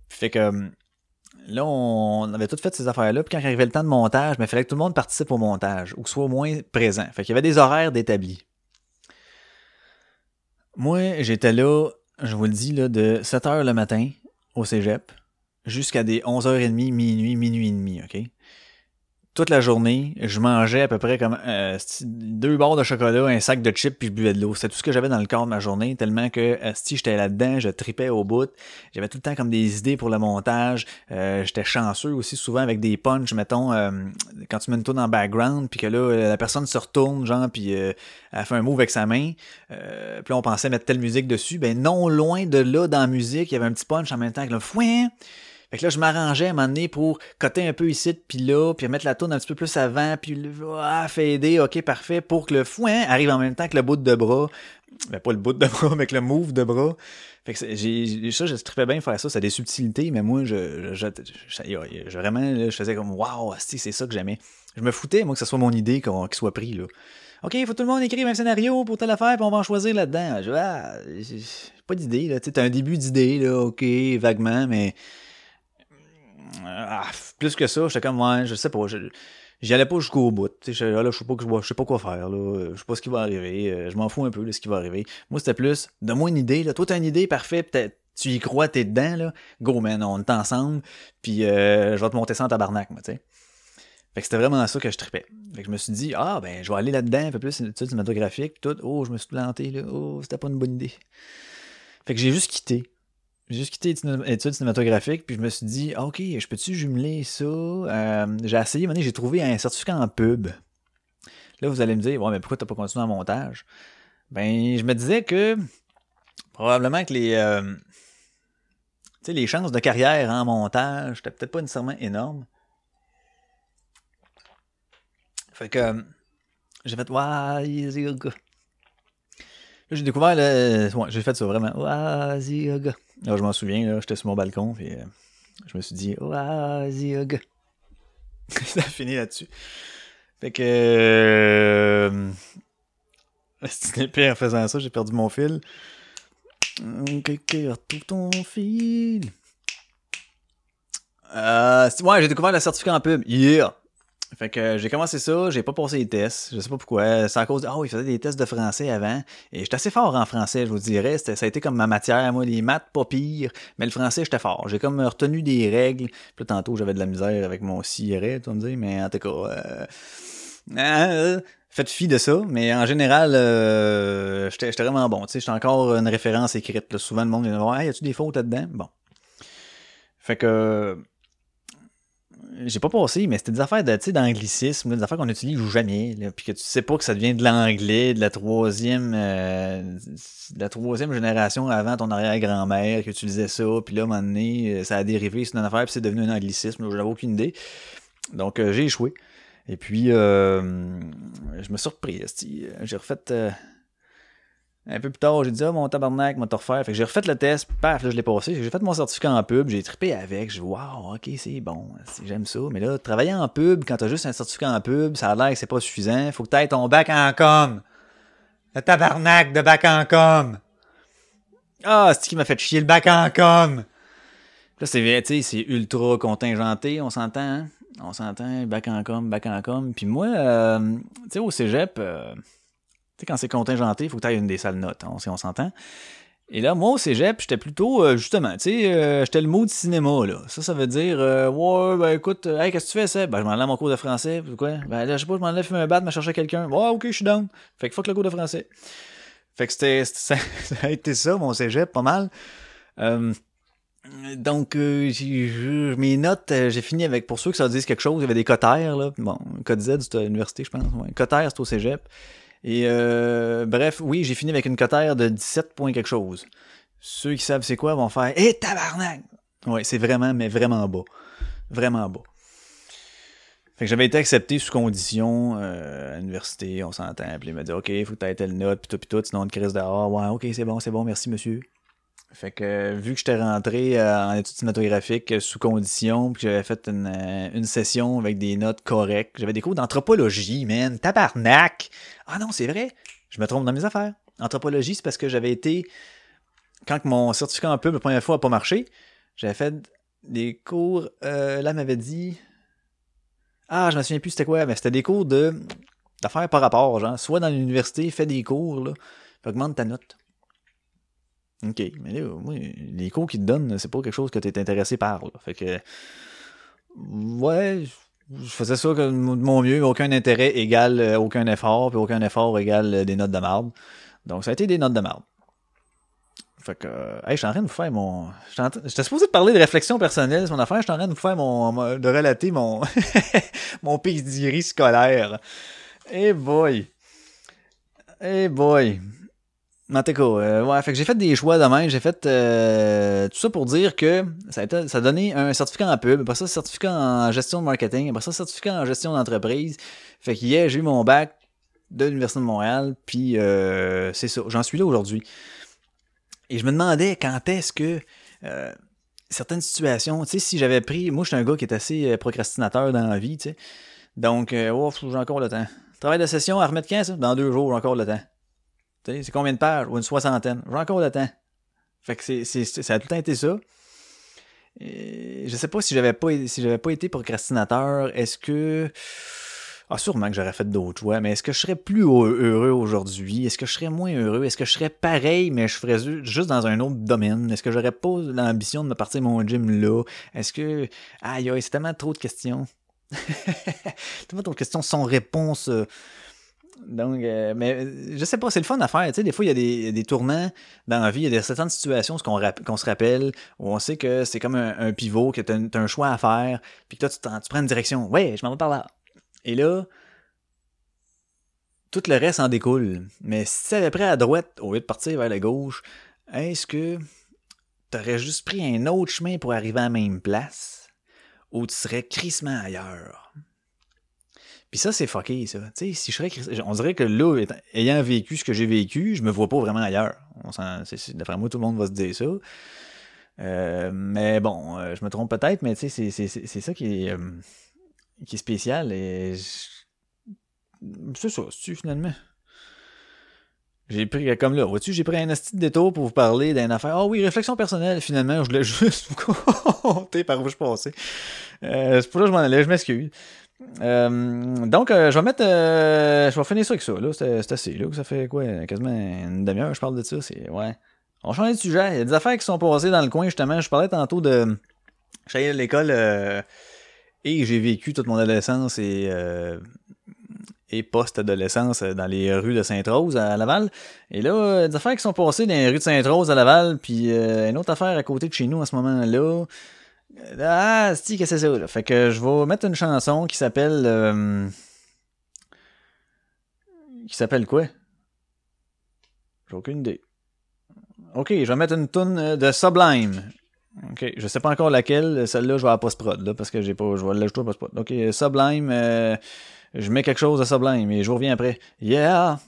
Fait que, là, on avait tout fait ces affaires-là, puis quand arrivait le temps de montage, il fallait que tout le monde participe au montage, ou que soit au moins présent. Fait qu'il y avait des horaires d'établis. Moi, j'étais là, je vous le dis, là, de 7h le matin au cégep jusqu'à des 11h30, minuit, minuit et demi, OK? Toute la journée, je mangeais à peu près comme euh, deux barres de chocolat, un sac de chips, puis je buvais de l'eau. C'était tout ce que j'avais dans le corps de ma journée, tellement que si j'étais là-dedans, je tripais au bout. J'avais tout le temps comme des idées pour le montage. Euh, j'étais chanceux aussi souvent avec des punchs, mettons, euh, quand tu mets une tourne en background, puis que là, la personne se retourne, genre, puis elle fait un move avec sa main. puis on pensait mettre telle musique dessus. Ben non, loin de là, dans la musique, il y avait un petit punch en même temps que le fouin fait que là, je m'arrangeais à un moment donné pour coter un peu ici, puis là, puis mettre la tourne un petit peu plus avant, puis ah, fader, ok, parfait, pour que le foin arrive en même temps que le bout de bras. Ben, pas le bout de bras, mais que le move de bras. Fait que ça, je très bien faire ça, c'est des subtilités, mais moi, je, je, vraiment, je faisais comme, waouh, c'est ça que j'aimais. Je me foutais, moi, que ce soit mon idée qu'il soit pris, là. OK, il faut tout le monde écrire un scénario pour telle affaire, puis on va en choisir là-dedans. Je, ah, pas d'idée, là. Tu un début d'idée, là, OK, vaguement, mais ah, plus que ça, j'étais comme, ouais, je sais pas, j'y allais pas jusqu'au bout. Sais, je sais pas, pas quoi faire, là. Je sais pas ce qui va arriver. Euh, je m'en fous un peu de ce qui va arriver. Moi, c'était plus, donne-moi une idée, là. Toi, t'as une idée, parfait, peut-être tu y crois, t'es dedans, là. Go, man, on est ensemble, puis euh, je vais te monter ça en tabarnak, moi, tu sais. Fait que c'était vraiment ça que je tripais. Fait que je me suis dit, ah, ben, je vais aller là-dedans, un peu plus études cinématographiques, tout. Oh, je me suis planté, là. Oh, c'était pas une bonne idée. Fait que j'ai juste quitté. J'ai juste quitté études cinématographiques, puis je me suis dit, ah, ok, je peux-tu jumeler ça? Euh, j'ai essayé, j'ai trouvé un certificat en pub. Là, vous allez me dire, ouais, mais pourquoi t'as pas continué en montage? Ben, je me disais que probablement que les, euh, les chances de carrière en montage, c'était peut-être pas nécessairement énorme. Fait que j'ai fait, ouais, j'ai découvert le. Ouais, j'ai fait ça vraiment. Vas-y, Là, je m'en souviens, j'étais sur mon balcon, puis euh, je me suis dit, vas-y, gars. ça a fini là-dessus. Fait que. Euh... C'est pire en faisant ça, j'ai perdu mon fil. Ok, retrouve ton fil. Euh, ouais, j'ai découvert le certificat en pub. Yeah! Fait que j'ai commencé ça, j'ai pas passé les tests, je sais pas pourquoi. C'est à cause de, oh, il faisait des tests de français avant. Et j'étais assez fort en français, je vous dirais. ça a été comme ma matière, moi, les maths, pas pire. Mais le français, j'étais fort. J'ai comme retenu des règles. Puis tantôt, j'avais de la misère avec mon siret, tu me dire. Mais en tout cas, euh, euh, faites fi de ça. Mais en général, euh, j'étais vraiment bon. Tu sais, j'étais encore une référence écrite. Souvent, le monde me voir, hey, y a-tu des fautes là-dedans? Bon. Fait que j'ai pas passé, mais c'était des affaires de, d'anglicisme, des affaires qu'on utilise jamais, puis que tu sais pas que ça devient de l'anglais, de la troisième, euh, de la troisième génération avant ton arrière-grand-mère qui utilisait ça, puis là, à un moment donné, euh, ça a dérivé sur une affaire, puis c'est devenu un anglicisme, j'avais aucune idée. Donc, euh, j'ai échoué. Et puis, je me suis surpris, j'ai refait un peu plus tard, j'ai dit, ah, mon tabarnak, m'a refaire. Fait que j'ai refait le test, paf, là, je l'ai passé. J'ai fait mon certificat en pub, j'ai trippé avec. J'ai dit, waouh, ok, c'est bon, j'aime ça. Mais là, travailler en pub, quand t'as juste un certificat en pub, ça a l'air que c'est pas suffisant. Faut que t'aies ton bac en com. Le tabarnak de bac en com. Ah, c'est qui m'a fait chier le bac en com. Là, c'est, tu sais, c'est ultra contingenté, on s'entend, hein? On s'entend, bac en com, bac en com. Puis moi, euh, tu sais, au cégep, euh, sais, quand c'est contingenté, il faut que tu ailles une des sales notes, on, si on s'entend. Et là, moi, au cégep, j'étais plutôt, euh, justement, tu sais, euh, j'étais le mot de cinéma, là. Ça, ça veut dire, euh, ouais, ben écoute, hey, qu'est-ce que tu fais, ça? Ben, je m'en allais à mon cours de français, quoi? Ben là, je sais pas, je m'en allais fumer un bat, me chercher quelqu'un. Ouais, ok, je suis down. Fait que fuck le cours de français. Fait que c'était, ça, a été ça, mon cégep, pas mal. donc, mes notes, j'ai fini avec, pour ceux que ça dise quelque chose, il y avait des cotères, là. Bon, code Z, c'était à l'université, je pense. Ouais. Cotères, c'était au cégep. Et euh, bref, oui, j'ai fini avec une cotère de 17 points quelque chose. Ceux qui savent c'est quoi vont faire Eh tabarnak! Ouais, c'est vraiment, mais vraiment bas. Vraiment bas. Fait que j'avais été accepté sous condition euh, à l'université, on s'entend. Puis il m'a dit OK, faut que tu aies telle note, puis tout, puis tout, sinon une crise dehors. Ouais, OK, c'est bon, c'est bon, merci monsieur. Fait que vu que j'étais rentré euh, en études cinématographiques euh, sous condition, puis j'avais fait une, euh, une, session avec des notes correctes, j'avais des cours d'anthropologie, man, tabarnak! Ah non, c'est vrai, je me trompe dans mes affaires. Anthropologie, c'est parce que j'avais été, quand mon certificat en pub la première fois n'a pas marché, j'avais fait des cours, là, m'avait dit, ah, je me souviens plus c'était quoi, mais c'était des cours de d'affaires par rapport, genre, soit dans l'université, fais des cours, là, augmente ta note. OK. Mais là, moi, les cours qu'ils te donnent, c'est pas quelque chose que tu es intéressé par. Là. Fait que. Ouais, je faisais ça de mon mieux, aucun intérêt égale euh, aucun effort, puis aucun effort égale euh, des notes de marde. Donc ça a été des notes de marde. Fait que, euh, hey, je suis en train de vous faire mon. J'étais supposé de parler de réflexion personnelle, c'est mon affaire. Je suis en train de vous faire mon. de relater mon. mon paysannerie scolaire. Eh boy. Eh boy. En tout euh, ouais, fait que j'ai fait des choix de même. J'ai fait euh, tout ça pour dire que ça a, donné un certificat en pub, après ça, certificat en gestion de marketing, après ça, certificat en gestion d'entreprise. Fait qu'hier, j'ai eu mon bac de l'Université de Montréal, puis euh, c'est ça. J'en suis là aujourd'hui. Et je me demandais quand est-ce que euh, certaines situations, tu sais, si j'avais pris. Moi, je suis un gars qui est assez procrastinateur dans la vie, tu sais. Donc, oh, j'ai encore le temps. Travail de session à remettre quand, ça? Dans deux jours, j'ai encore le temps. C'est combien de pages? Ou une soixantaine. J'ai encore le temps. Fait que c'est, c'est, ça a tout le temps été ça. Et je sais pas si j'avais pas si j'avais pas été procrastinateur, est-ce que ah, sûrement que j'aurais fait d'autres choix, mais est-ce que je serais plus heureux aujourd'hui? Est-ce que je serais moins heureux? Est-ce que je serais pareil, mais je ferais juste dans un autre domaine? Est-ce que j'aurais pas l'ambition de me partir mon gym là? Est-ce que. Aïe, aïe, c'est tellement trop de questions. tellement trop de questions sans réponse. Donc, euh, mais je sais pas, c'est le fun à faire. Tu sais, des fois, il y a des, des tournants dans la vie, il y a certaines situations qu'on se rappelle, où on sait que c'est comme un, pivot, que tu as, un choix à faire, puis que toi, tu, tu prends une direction. Ouais, je m'en vais par là. Et là, tout le reste en découle. Mais si tu avais pris à droite au lieu de partir vers la gauche, est-ce que tu aurais juste pris un autre chemin pour arriver à la même place, ou tu serais crissement ailleurs? Puis ça, c'est fucké, ça. Tu sais, si je. On dirait que là, ayant vécu ce que j'ai vécu, je me vois pas vraiment ailleurs. D'après moi, tout le monde va se dire ça. Euh, mais bon, euh, je me trompe peut-être, mais tu sais, c'est ça qui est, euh, qui est spécial. Et c'est ça, tu finalement? J'ai pris, comme là, vois-tu, j'ai pris un petit détour pour vous parler d'une affaire. Ah oui, réflexion personnelle, finalement, je voulais juste vous compter par où je passais. c'est pour ça que je m'en allais, je m'excuse. Euh, donc, euh, je vais mettre. Euh, je vais finir ça avec ça. C'est, assez. Là, ça fait quoi Quasiment une demi-heure je parle de ça. C'est, ouais. On change de sujet. Il y a des affaires qui sont passées dans le coin, justement. Je parlais tantôt de. Je à l'école et j'ai vécu toute mon adolescence et, et post-adolescence dans les rues de Sainte-Rose à Laval. Et là, des affaires qui sont passées dans les rues de Sainte-Rose à Laval, puis une autre affaire à côté de chez nous en ce moment-là. Ah, c'est que c'est ça. Fait que je vais mettre une chanson qui s'appelle. Euh... Qui s'appelle quoi? J'ai aucune idée. Ok, je vais mettre une tune de Sublime. Ok, je sais pas encore laquelle. Celle-là, je vais à post-prod, là, parce que j'ai pas. Je. Ok, Sublime. Euh, je mets quelque chose de Sublime et je reviens après. Yeah!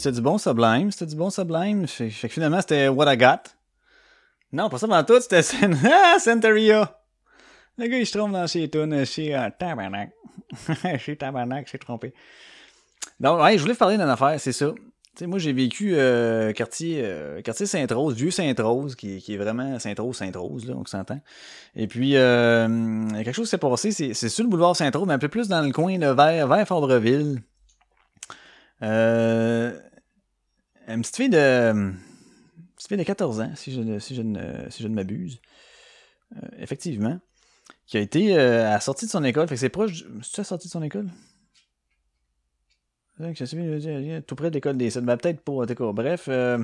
C'était du bon Sublime, c'était du bon Sublime. Fait, que finalement, c'était What I Got. Non, pas ça pendant tout, c'était ah, Centuria. Le gars, il se trompe dans ses tunes chez euh, Tabarnak. chez Tabarnak, j'ai trompé. Donc, ouais, je voulais parler d'une affaire, c'est ça. Tu sais, moi, j'ai vécu euh, quartier, euh, quartier Sainte-Rose, vieux Sainte-Rose, qui, est vraiment Sainte-Rose, Sainte-Rose, là, on s'entend. Et puis, euh, quelque chose s'est passé, c'est, sur le boulevard Sainte-Rose, mais un peu plus dans le coin, là, vers, vers Fabreville. Euh, une petite fille de, de 14 ans, si je, si je ne, si je ne m'abuse. Euh, effectivement. Qui a été euh, à la sortie de son école. Fait que c'est proche. C'est-tu à la sortie de son école? Dire, Tout près de l'école des Cèdres. Ben, peut-être cas. Bref, euh,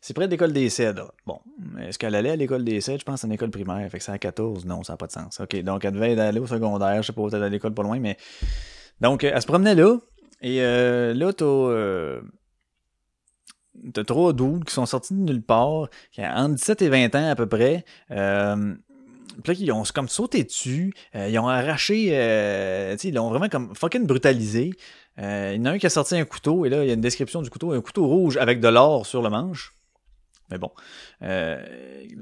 c'est près de l'école des Cèdres. Bon. Est-ce qu'elle allait à l'école des Cèdres? Je pense c'est une école primaire. Fait que c'est à 14. Non, ça n'a pas de sens. OK. Donc, elle devait aller au secondaire. Je sais pas, peut-être à l'école pas loin, mais. Donc, euh, elle se promenait là. Et là, là, t'as. T'as trois doudes qui sont sortis de nulle part, qui entre 17 et 20 ans à peu près. Euh, puis là, ils ont comme sauté dessus, euh, ils ont arraché, euh, ils l'ont vraiment comme fucking brutalisé. Euh, il y en a un qui a sorti un couteau, et là, il y a une description du couteau, un couteau rouge avec de l'or sur le manche. Mais bon. Euh,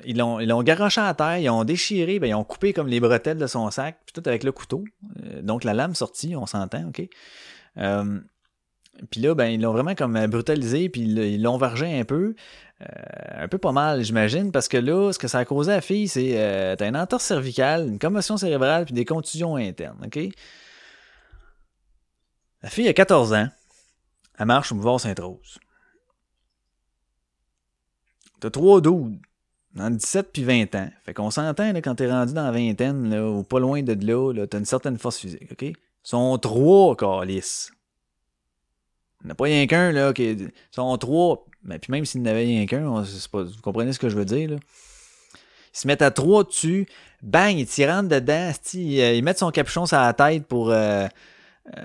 ils l'ont ils l'ont garoché à terre, ils ont déchiré, ben, ils ont coupé comme les bretelles de son sac, puis tout avec le couteau. Euh, donc la lame sortie, on s'entend, ok? Euh, puis là, ben, ils l'ont vraiment comme brutalisé, puis ils l'ont vargé un peu. Euh, un peu pas mal, j'imagine, parce que là, ce que ça a causé à la fille, c'est euh, t'as une entorse cervicale, une commotion cérébrale, puis des contusions internes, OK? La fille a 14 ans. Elle marche au boulevard Sainte-Rose. T'as trois doudes, dans 17 puis 20 ans. Fait qu'on s'entend, quand t'es rendu dans la vingtaine, là, ou pas loin de là, là t'as une certaine force physique, OK? Ils sont trois, calices. Il n'y a pas rien qu'un, là, qui ils sont trois. Mais puis même s'il n'y avait rien qu'un, vous comprenez ce que je veux dire, là? Ils se mettent à trois dessus, bang, ils t'y rentrent dedans, ils, euh, ils mettent son capuchon sur la tête pour, euh, euh,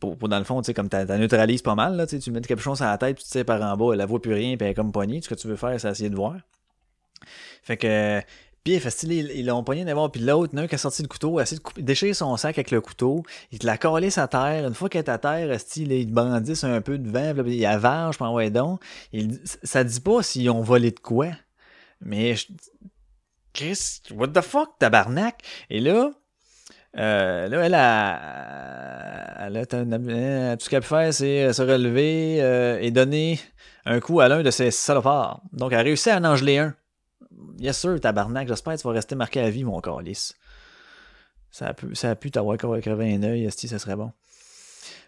pour, dans le fond, tu sais, comme t'as neutralises pas mal, là, tu mets le capuchon sur la tête, tu sais, par en bas, elle voit plus rien, puis elle est comme poignée, ce que tu veux faire, c'est essayer de voir. Fait que, puis ils ils l'ont pogné d'abord, puis l'autre, l'un qui a sorti le couteau, a essayé de déchirer son sac avec le couteau, il te l'a collé sa terre, une fois qu'elle est à terre, asti, là, ils brandissent un peu de vent, puis il avarge, puis ouais donc, il, ça dit pas s'ils ont volé de quoi, mais je- Chris, what the fuck, tabarnak? Et là, euh, là, elle a, elle a, a- tout ce qu'elle pu faire, c'est euh, se relever euh, et donner un coup à l'un de ses salopards. Donc, elle a réussi à en engeler un. Yes sir, tabarnak, j'espère que tu vas rester marqué à vie, mon calice. Ça a pu, ça a pu t'avoir crevé un œil, esti, ça serait bon.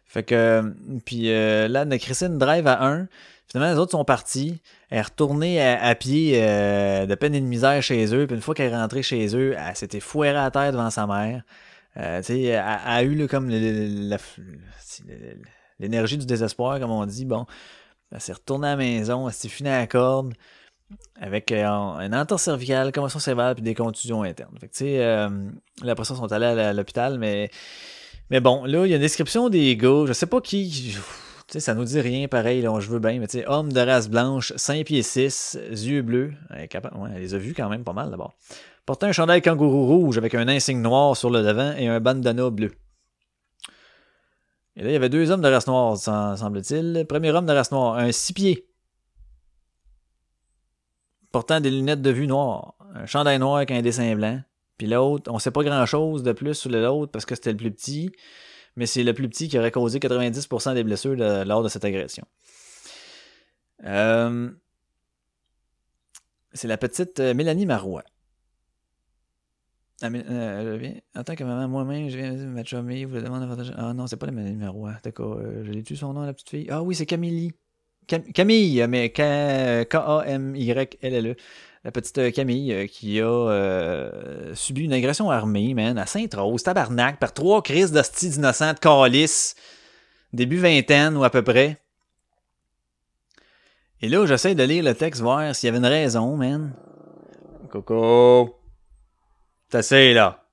Fait que, euh, puis euh, là, une drive à un. Finalement, les autres sont partis. Elle est retournée à, pied euh, de peine et de misère chez eux. Puis une fois qu'elle est rentrée chez eux, elle s'était foirée à terre devant sa mère. Euh, tu sais, elle, a eu là, comme l'énergie du désespoir, comme on dit. Bon, elle s'est retournée à la maison, elle s'est finie à la corde avec euh, un entorse cervicale, commotion cérébrale puis des contusions internes. Fait que tu sais, euh, sont allés à l'hôpital, mais mais bon, là, il y a une description des gars, je sais pas qui. Tu sais, ça nous dit rien pareil, là, je veux bien, mais tu sais, homme de race blanche, 5 pieds 6, yeux bleus. Ouais, elle les a vus quand même pas mal d'abord. Portait un chandail kangourou rouge avec un insigne noir sur le devant et un bandana bleu. Et là, il y avait deux hommes de race noire, sem- semble-t-il. Premier homme de race noire, un 6 pieds. Portant des lunettes de vue noires, un chandail noir avec un dessin blanc. Puis l'autre, on sait pas grand-chose de plus sur l'autre parce que c'était le plus petit, mais c'est le plus petit qui aurait causé 90% des blessures lors de cette agression. Euh, c'est la petite euh, Mélanie Marois. Ah, mais, euh, en tant que maman, moi-même, je viens de ma chumée, vous le demande Ah non, c'est pas la Mélanie Marois. D'accord, je l'ai tu son nom, la petite fille? Ah oui, c'est Camille. Cam- Camille, mais K-A-M-Y-L-L-E. La petite euh, Camille euh, qui a euh, subi une agression armée, man, à Sainte-Rose, tabarnak, par trois crises d'hostie d'innocents de calice, début vingtaine ou à peu près. Et là, j'essaie de lire le texte, voir s'il y avait une raison, man. Coco. T'essayes, là.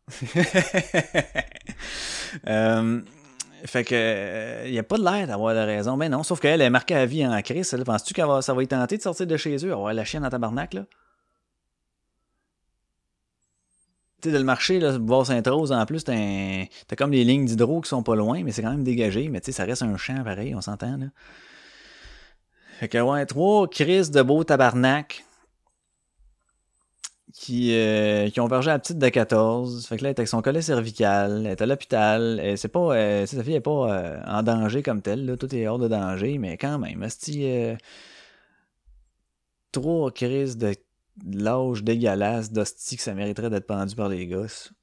fait que, il n'y a pas de l'air d'avoir de raison. Ben non, sauf qu'elle est marquée à vie en crise. Penses-tu qu'elle va, ça va y tenter de sortir de chez eux, avoir la chienne dans tabarnak, là? Tu sais, de le marché, là, bois Sainte-Rose, en plus, t'as, t'as comme les lignes d'hydro qui sont pas loin, mais c'est quand même dégagé. Mais tu sais, ça reste un champ pareil, on s'entend, là. Fait que, ouais, trois crises de beau tabarnak qui, euh, qui ont vergé à la petite de 14. Fait que là, elle est avec son collet cervical, elle est à l'hôpital. C'est pas, euh, sa fille est pas euh, en danger comme telle, là. Tout est hors de danger, mais quand même, est trois crises de l'âge dégueulasse d'hostie que ça mériterait d'être pendu par les gosses.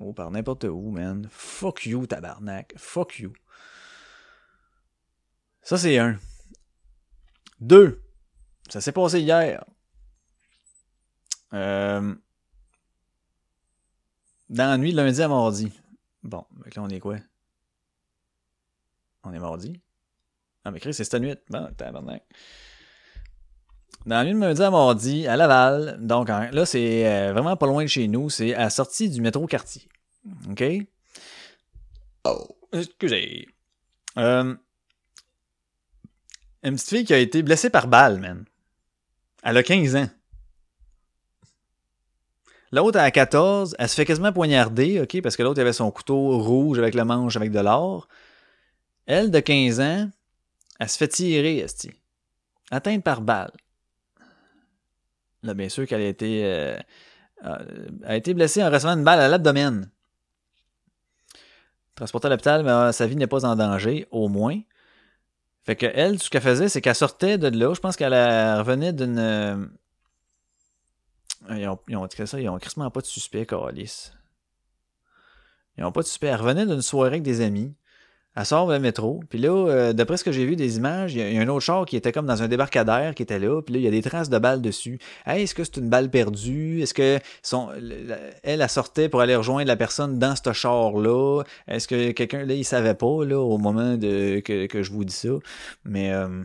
Ou par n'importe où, man. Fuck you, tabarnak. Fuck you. Ça, c'est un. Deux. Ça s'est passé hier. Euh, dans la nuit de lundi à mardi. Bon, là, on est quoi? On est mardi? Ah, mais Chris, c'est cette nuit. Bon. Dans la nuit de lundi à mardi, à Laval, donc là, c'est euh, vraiment pas loin de chez nous, c'est à la sortie du métro quartier. OK? Oh, excusez. Euh, une petite fille qui a été blessée par balle, man. Elle a 15 ans. L'autre, à 14, elle se fait quasiment poignarder, OK, parce que l'autre avait son couteau rouge avec le manche avec de l'or. Elle, de 15 ans, elle se fait tirer, esti. Atteinte par balle. Là, bien sûr qu'elle a été, euh, euh, a été blessée en recevant une balle à l'abdomen. Transportée à l'hôpital, mais euh, sa vie n'est pas en danger, au moins. Fait que elle, ce qu'elle faisait, c'est qu'elle sortait de là. Je pense qu'elle revenait d'une. Ils ont, ils ont ça, ils ont quasiment pas de suspect, Calis. Ils ont pas de suspect. Elle revenait d'une soirée avec des amis. Elle sort le métro. Puis là, euh, d'après ce que j'ai vu des images, il y, a un autre char qui était comme dans un débarcadère qui était là. Puis là, il y a des traces de balles dessus. Est-ce que c'est une balle perdue? Est-ce que son, elle, a sortait pour aller rejoindre la personne dans ce char-là? Est-ce que quelqu'un, là, il savait pas, là, au moment de que, que je vous dis ça? Mais... Euh,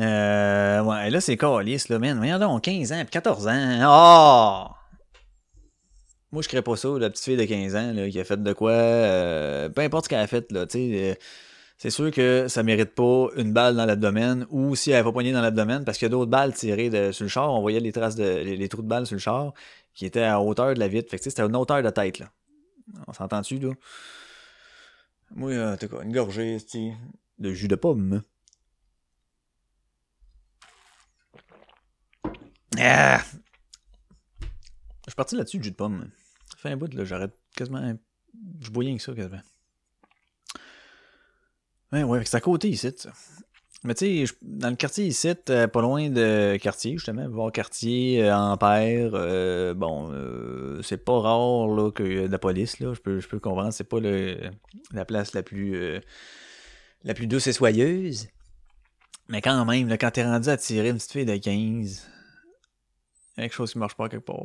euh, ouais, là, c'est calice, là, man. Voyons donc, 15 ans, puis 14 ans. Oh! Moi, je crée pas ça, la petite fille de 15 ans là, qui a fait de quoi. Euh, peu importe ce qu'elle a fait, là, tu sais. Euh, c'est sûr que ça mérite pas une balle dans l'abdomen ou si elle va poigner dans l'abdomen parce qu'il y a d'autres balles tirées sur le char. On voyait les traces de les, trous de balles sur le char qui étaient à hauteur de la vitre. Fait que c'était une hauteur de tête là. On s'entend-tu là? Moi, en tout cas, une gorgée de jus de pomme. Ah! Je suis parti là-dessus, jus de pomme. Ça fait un bout, là, j'arrête quasiment. Je bois rien que ça, quasiment. Ouais, ouais, c'est à côté ici. Mais tu sais, dans le quartier ici, euh, pas loin de quartier, justement, voir quartier, euh, Ampère, euh, bon, c'est pas rare là, que de la police, là, je peux, je peux comprendre, c'est pas la place la plus la plus douce et soyeuse. Mais quand même, là, quand t'es rendu à tirer une petite fille de 15, quelque chose qui marche pas quelque part.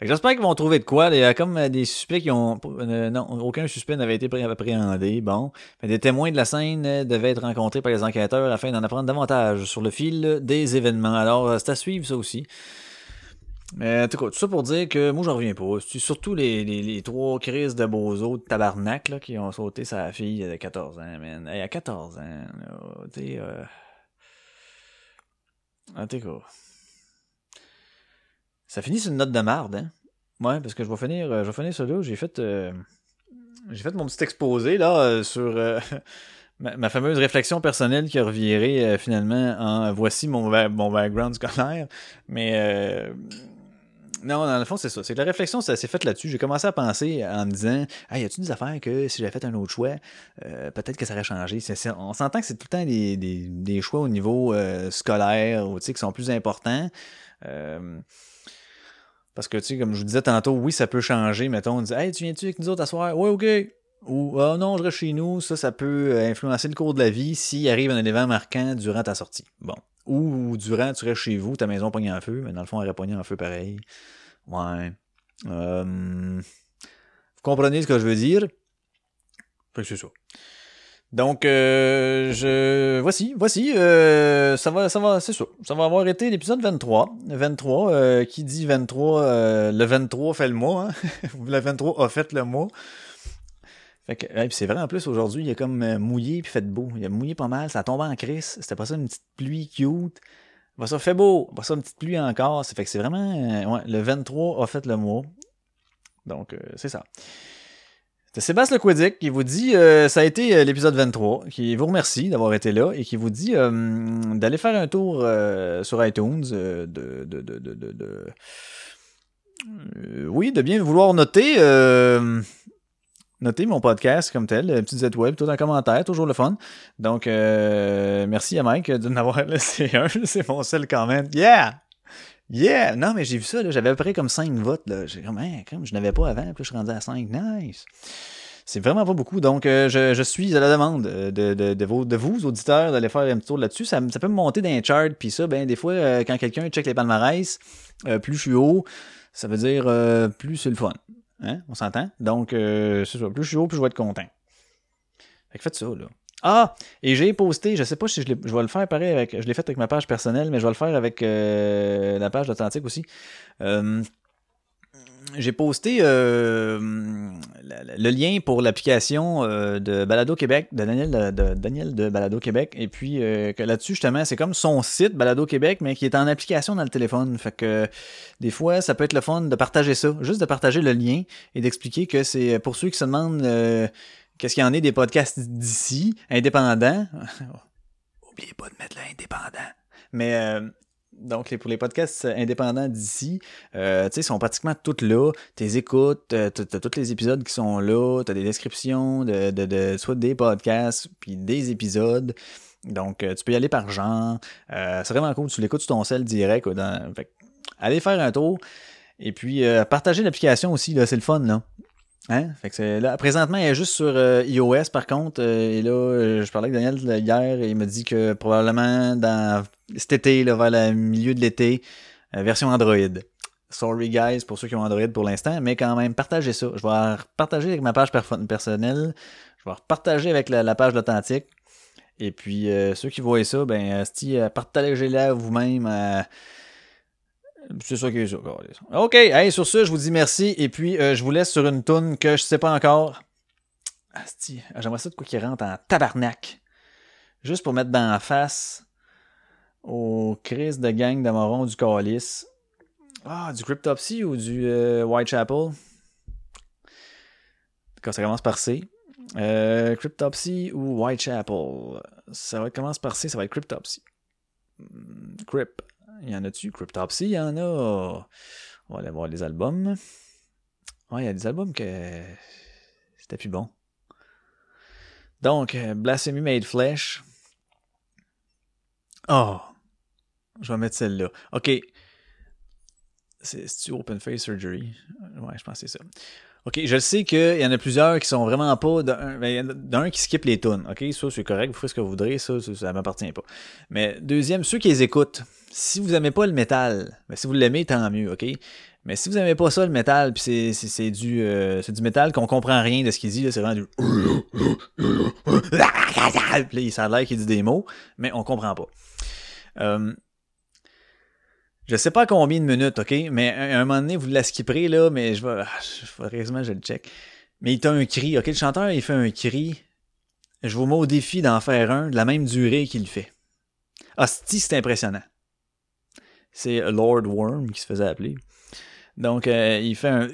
J'espère qu'ils vont trouver de quoi. Il y a comme euh, des suspects qui ont. Euh, non, aucun suspect n'avait été appréhendé. Bon. Des témoins de la scène euh, devaient être rencontrés par les enquêteurs afin d'en apprendre davantage sur le fil des événements. Alors, c'est à suivre ça aussi. Mais en tout cas, tout ça pour dire que moi j'en reviens pas. Surtout les, les, trois crises de bozos de tabarnak là, qui ont sauté sa fille de 14 ans, man. Hey, à 14 ans, tu sais. Euh... En tout. Ça finit sur une note de marde, hein? Ouais, parce que je vais finir, euh, je vais finir ça là. J'ai fait, euh, j'ai fait mon petit exposé là euh, sur ma, fameuse réflexion personnelle qui a reviré finalement en voici mon, background scolaire. Mais non, dans le fond, c'est ça. C'est que la réflexion, ça s'est faite là-dessus. J'ai commencé à penser en me disant Ah, y a-tu des affaires que si j'avais fait un autre choix, peut-être que ça aurait changé. on s'entend que c'est tout le temps des, des, des choix au niveau scolaire ou, qui sont plus importants. Parce que, tu sais, comme je vous disais tantôt, oui, ça peut changer. Mettons, on dit, hey, tu viens-tu avec nous autres à soir? Ouais, ok. Ou, oh non, je reste chez nous. Ça, ça peut euh, influencer le cours de la vie s'il arrive un événement marquant durant ta sortie. Bon. Ou, durant, tu restes chez vous, ta maison pogne en feu, mais dans le fond, elle aurait en feu pareil. Ouais. Euh... Vous comprenez ce que je veux dire? Fait que c'est ça. Donc, euh, je voici, voici, euh, ça va, ça va, c'est ça. Ça va avoir été l'épisode 23. 23, euh, qui dit 23, euh, le 23 fait le mois, hein? le 23 a fait le mois. Fait que, c'est vrai, en plus, aujourd'hui, il a comme mouillé puis fait beau. Il a mouillé pas mal, ça a tombé en crise. C'était pas ça, une petite pluie cute. Bah ça fait beau. Bah ça, une petite pluie encore. Fait que c'est vraiment. euh, ouais, le 23 a fait le mois. Donc, euh, c'est ça. C'est Sébastien Lequidic qui vous dit euh, ça a été euh, l'épisode 23, qui vous remercie d'avoir été là et qui vous dit euh, d'aller faire un tour sur iTunes, de, de, de, de, oui, de bien vouloir noter mon podcast comme tel, petite web, tout en commentaire, toujours le fun. Donc merci à Mike de m'avoir laissé un, c'est mon seul même. Yeah! Yeah! Non, mais j'ai vu ça, j'avais à peu près comme 5 votes. J'ai comme, hein, comme je n'avais pas avant, puis je suis rendu à 5. Nice! C'est vraiment pas beaucoup. Donc, euh, je, suis à la demande euh, de, de, de, vous, auditeurs, d'aller faire un petit tour là-dessus. Ça, peut me monter dans les charts, puis ça, ben, des fois, euh, quand quelqu'un check les palmarès, plus je suis haut, ça veut dire plus c'est le fun. Hein? On s'entend? Donc, c'est ça. Plus je suis haut, plus je vais être content. Fait que faites ça, là. Ah! Et j'ai posté, je sais pas si je, je vais le faire pareil avec. Je l'ai fait avec ma page personnelle, mais je vais le faire avec euh, la page d'Atlantique aussi. Euh, j'ai posté euh, le lien pour l'application de Balado Québec, de Daniel de, Daniel de Balado Québec. Et puis là-dessus, justement, c'est comme son site Balado Québec, mais qui est en application dans le téléphone. Fait que des fois, ça peut être le fun de partager ça. Juste de partager le lien et d'expliquer que c'est pour ceux qui se demandent qu'est-ce qu'il y en est des podcasts d'ici, indépendants? Oubliez pas de mettre le indépendant. Mais euh, donc, les, pour les podcasts indépendants d'ici, euh, tu sais, ils sont pratiquement tous là. T'es écoutes, euh, t'as tous les épisodes qui sont là, t'as des descriptions de, de, de soit des podcasts, puis des épisodes. Donc, euh, tu peux y aller par genre. Euh, c'est vraiment cool, tu l'écoutes sur ton cell direct. quoi, dans, allez faire un tour. Et puis, euh, partager l'application aussi, là, c'est le fun, là. Hein? Fait que là, présentement, elle est juste sur euh, iOS, par contre. euh, et là, euh, je parlais avec Daniel hier et il m'a dit que probablement dans cet été, là, vers le milieu de l'été, euh, version Android. Sorry guys pour ceux qui ont Android pour l'instant, mais quand même, partagez ça. Je vais partager avec ma page personnelle. Je vais partager avec la, page d'authentique. Et puis, ceux qui voient ça, ben, euh, partagez-la vous-même. C'est ça qui est ça. OK, hey, sur ce, je vous dis merci. Et puis, euh, je vous laisse sur une toune que je sais pas encore. Asti, j'aimerais ça de quoi qui rentre en tabarnak. Juste pour mettre dans la face au Chris de gang de du Calice. Ah, du Cryptopsy ou du euh, Whitechapel? Quand ça commence par C. Euh, Cryptopsy ou Whitechapel? Ça va commence par C, ça va être Cryptopsy. Hmm, Crypt. Il y en a-tu? Cryptopsy, il y en a. On va aller voir les albums. Ouais, il y a des albums que c'était plus bon. Donc, euh, Blasphemy Made Flesh. Oh! Je vais mettre celle-là. OK. C'est c'est-tu Open Face Surgery? Ouais, je pense que c'est ça. OK, je sais qu'il y en a plusieurs qui sont vraiment pas d'un ben, il d'un qui skip les tunes. OK, ça c'est correct, vous ferez ce que vous voudrez, ça ça, ça m'appartient pas. Mais deuxième, ceux qui les écoutent, si vous aimez pas le métal, ben, si vous l'aimez tant mieux, OK? Mais si vous aimez pas ça le métal, puis c'est, du euh, c'est du métal qu'on comprend rien de ce qu'il dit, c'est vraiment du puis ça a l'air qu'il dit des mots, mais on comprend pas. Euh, je sais pas combien de minutes, ok, mais à un moment donné, vous la skipperez, là, mais je vais, ah, quasiment que je le check. Mais il a un cri, ok, le chanteur, il fait un cri. Je vous mets au défi d'en faire un de la même durée qu'il fait. Hostie, c'est impressionnant. C'est Lord Worm qui se faisait appeler. Donc, euh, il fait un...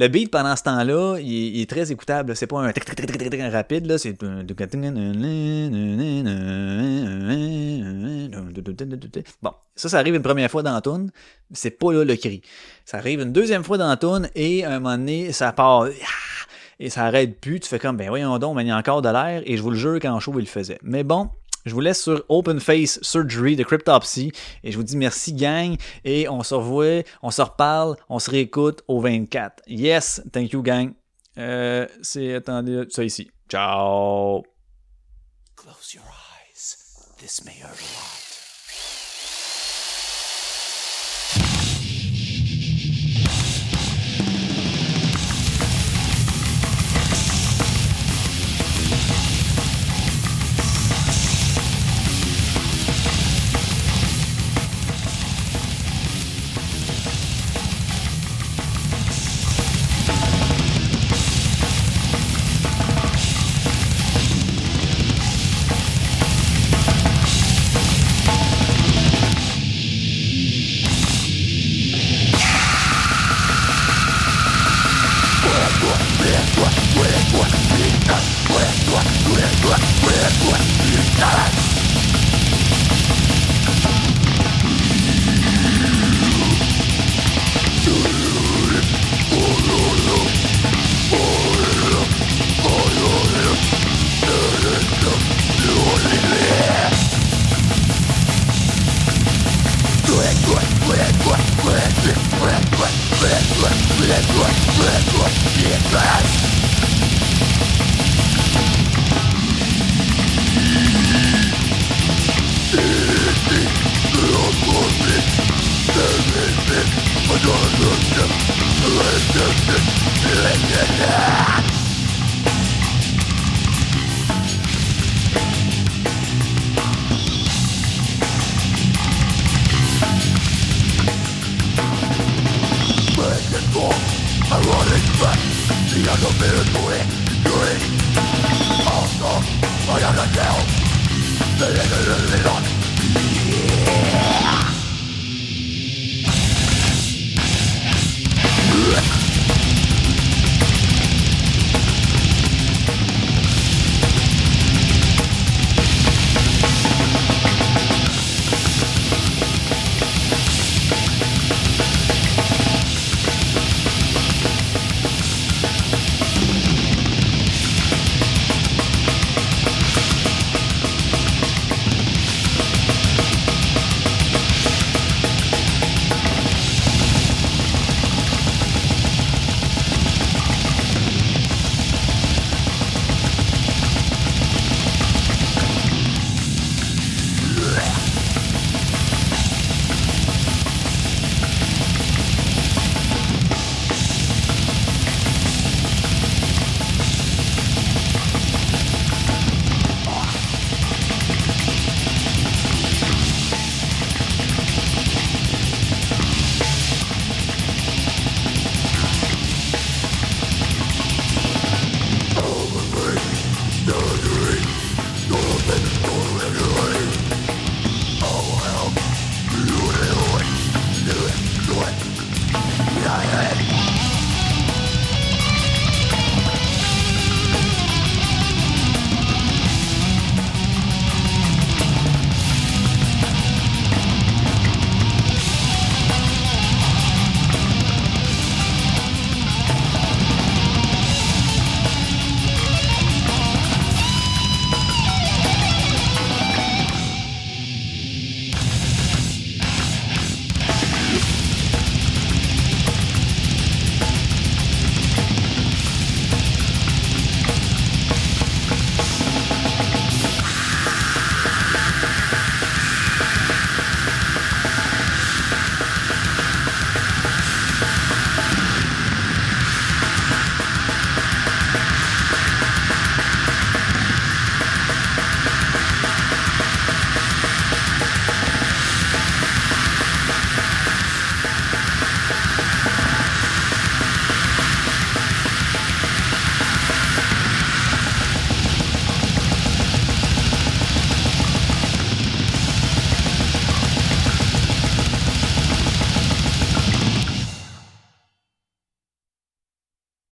Le beat, pendant ce temps-là, il, est très écoutable. C'est pas un tic, tic, tic, tic, rapide, là. C'est... Bon, ça, ça arrive une première fois dans la toune. C'est pas là le cri. Ça arrive une deuxième fois dans la toune et à un moment donné, ça part... Et ça arrête plus. Tu fais comme, ben voyons donc, mais il y a encore de l'air. Et je vous le jure qu'en show, il le faisait. Mais bon, je vous laisse sur Open Face Surgery de Cryptopsy. Et je vous dis merci, gang. Et on se revoit, on se reparle, on se réécoute au 24. Yes, thank you, gang. Euh, c'est, attendez, ça ici. Ciao. Close your eyes. This may hurt The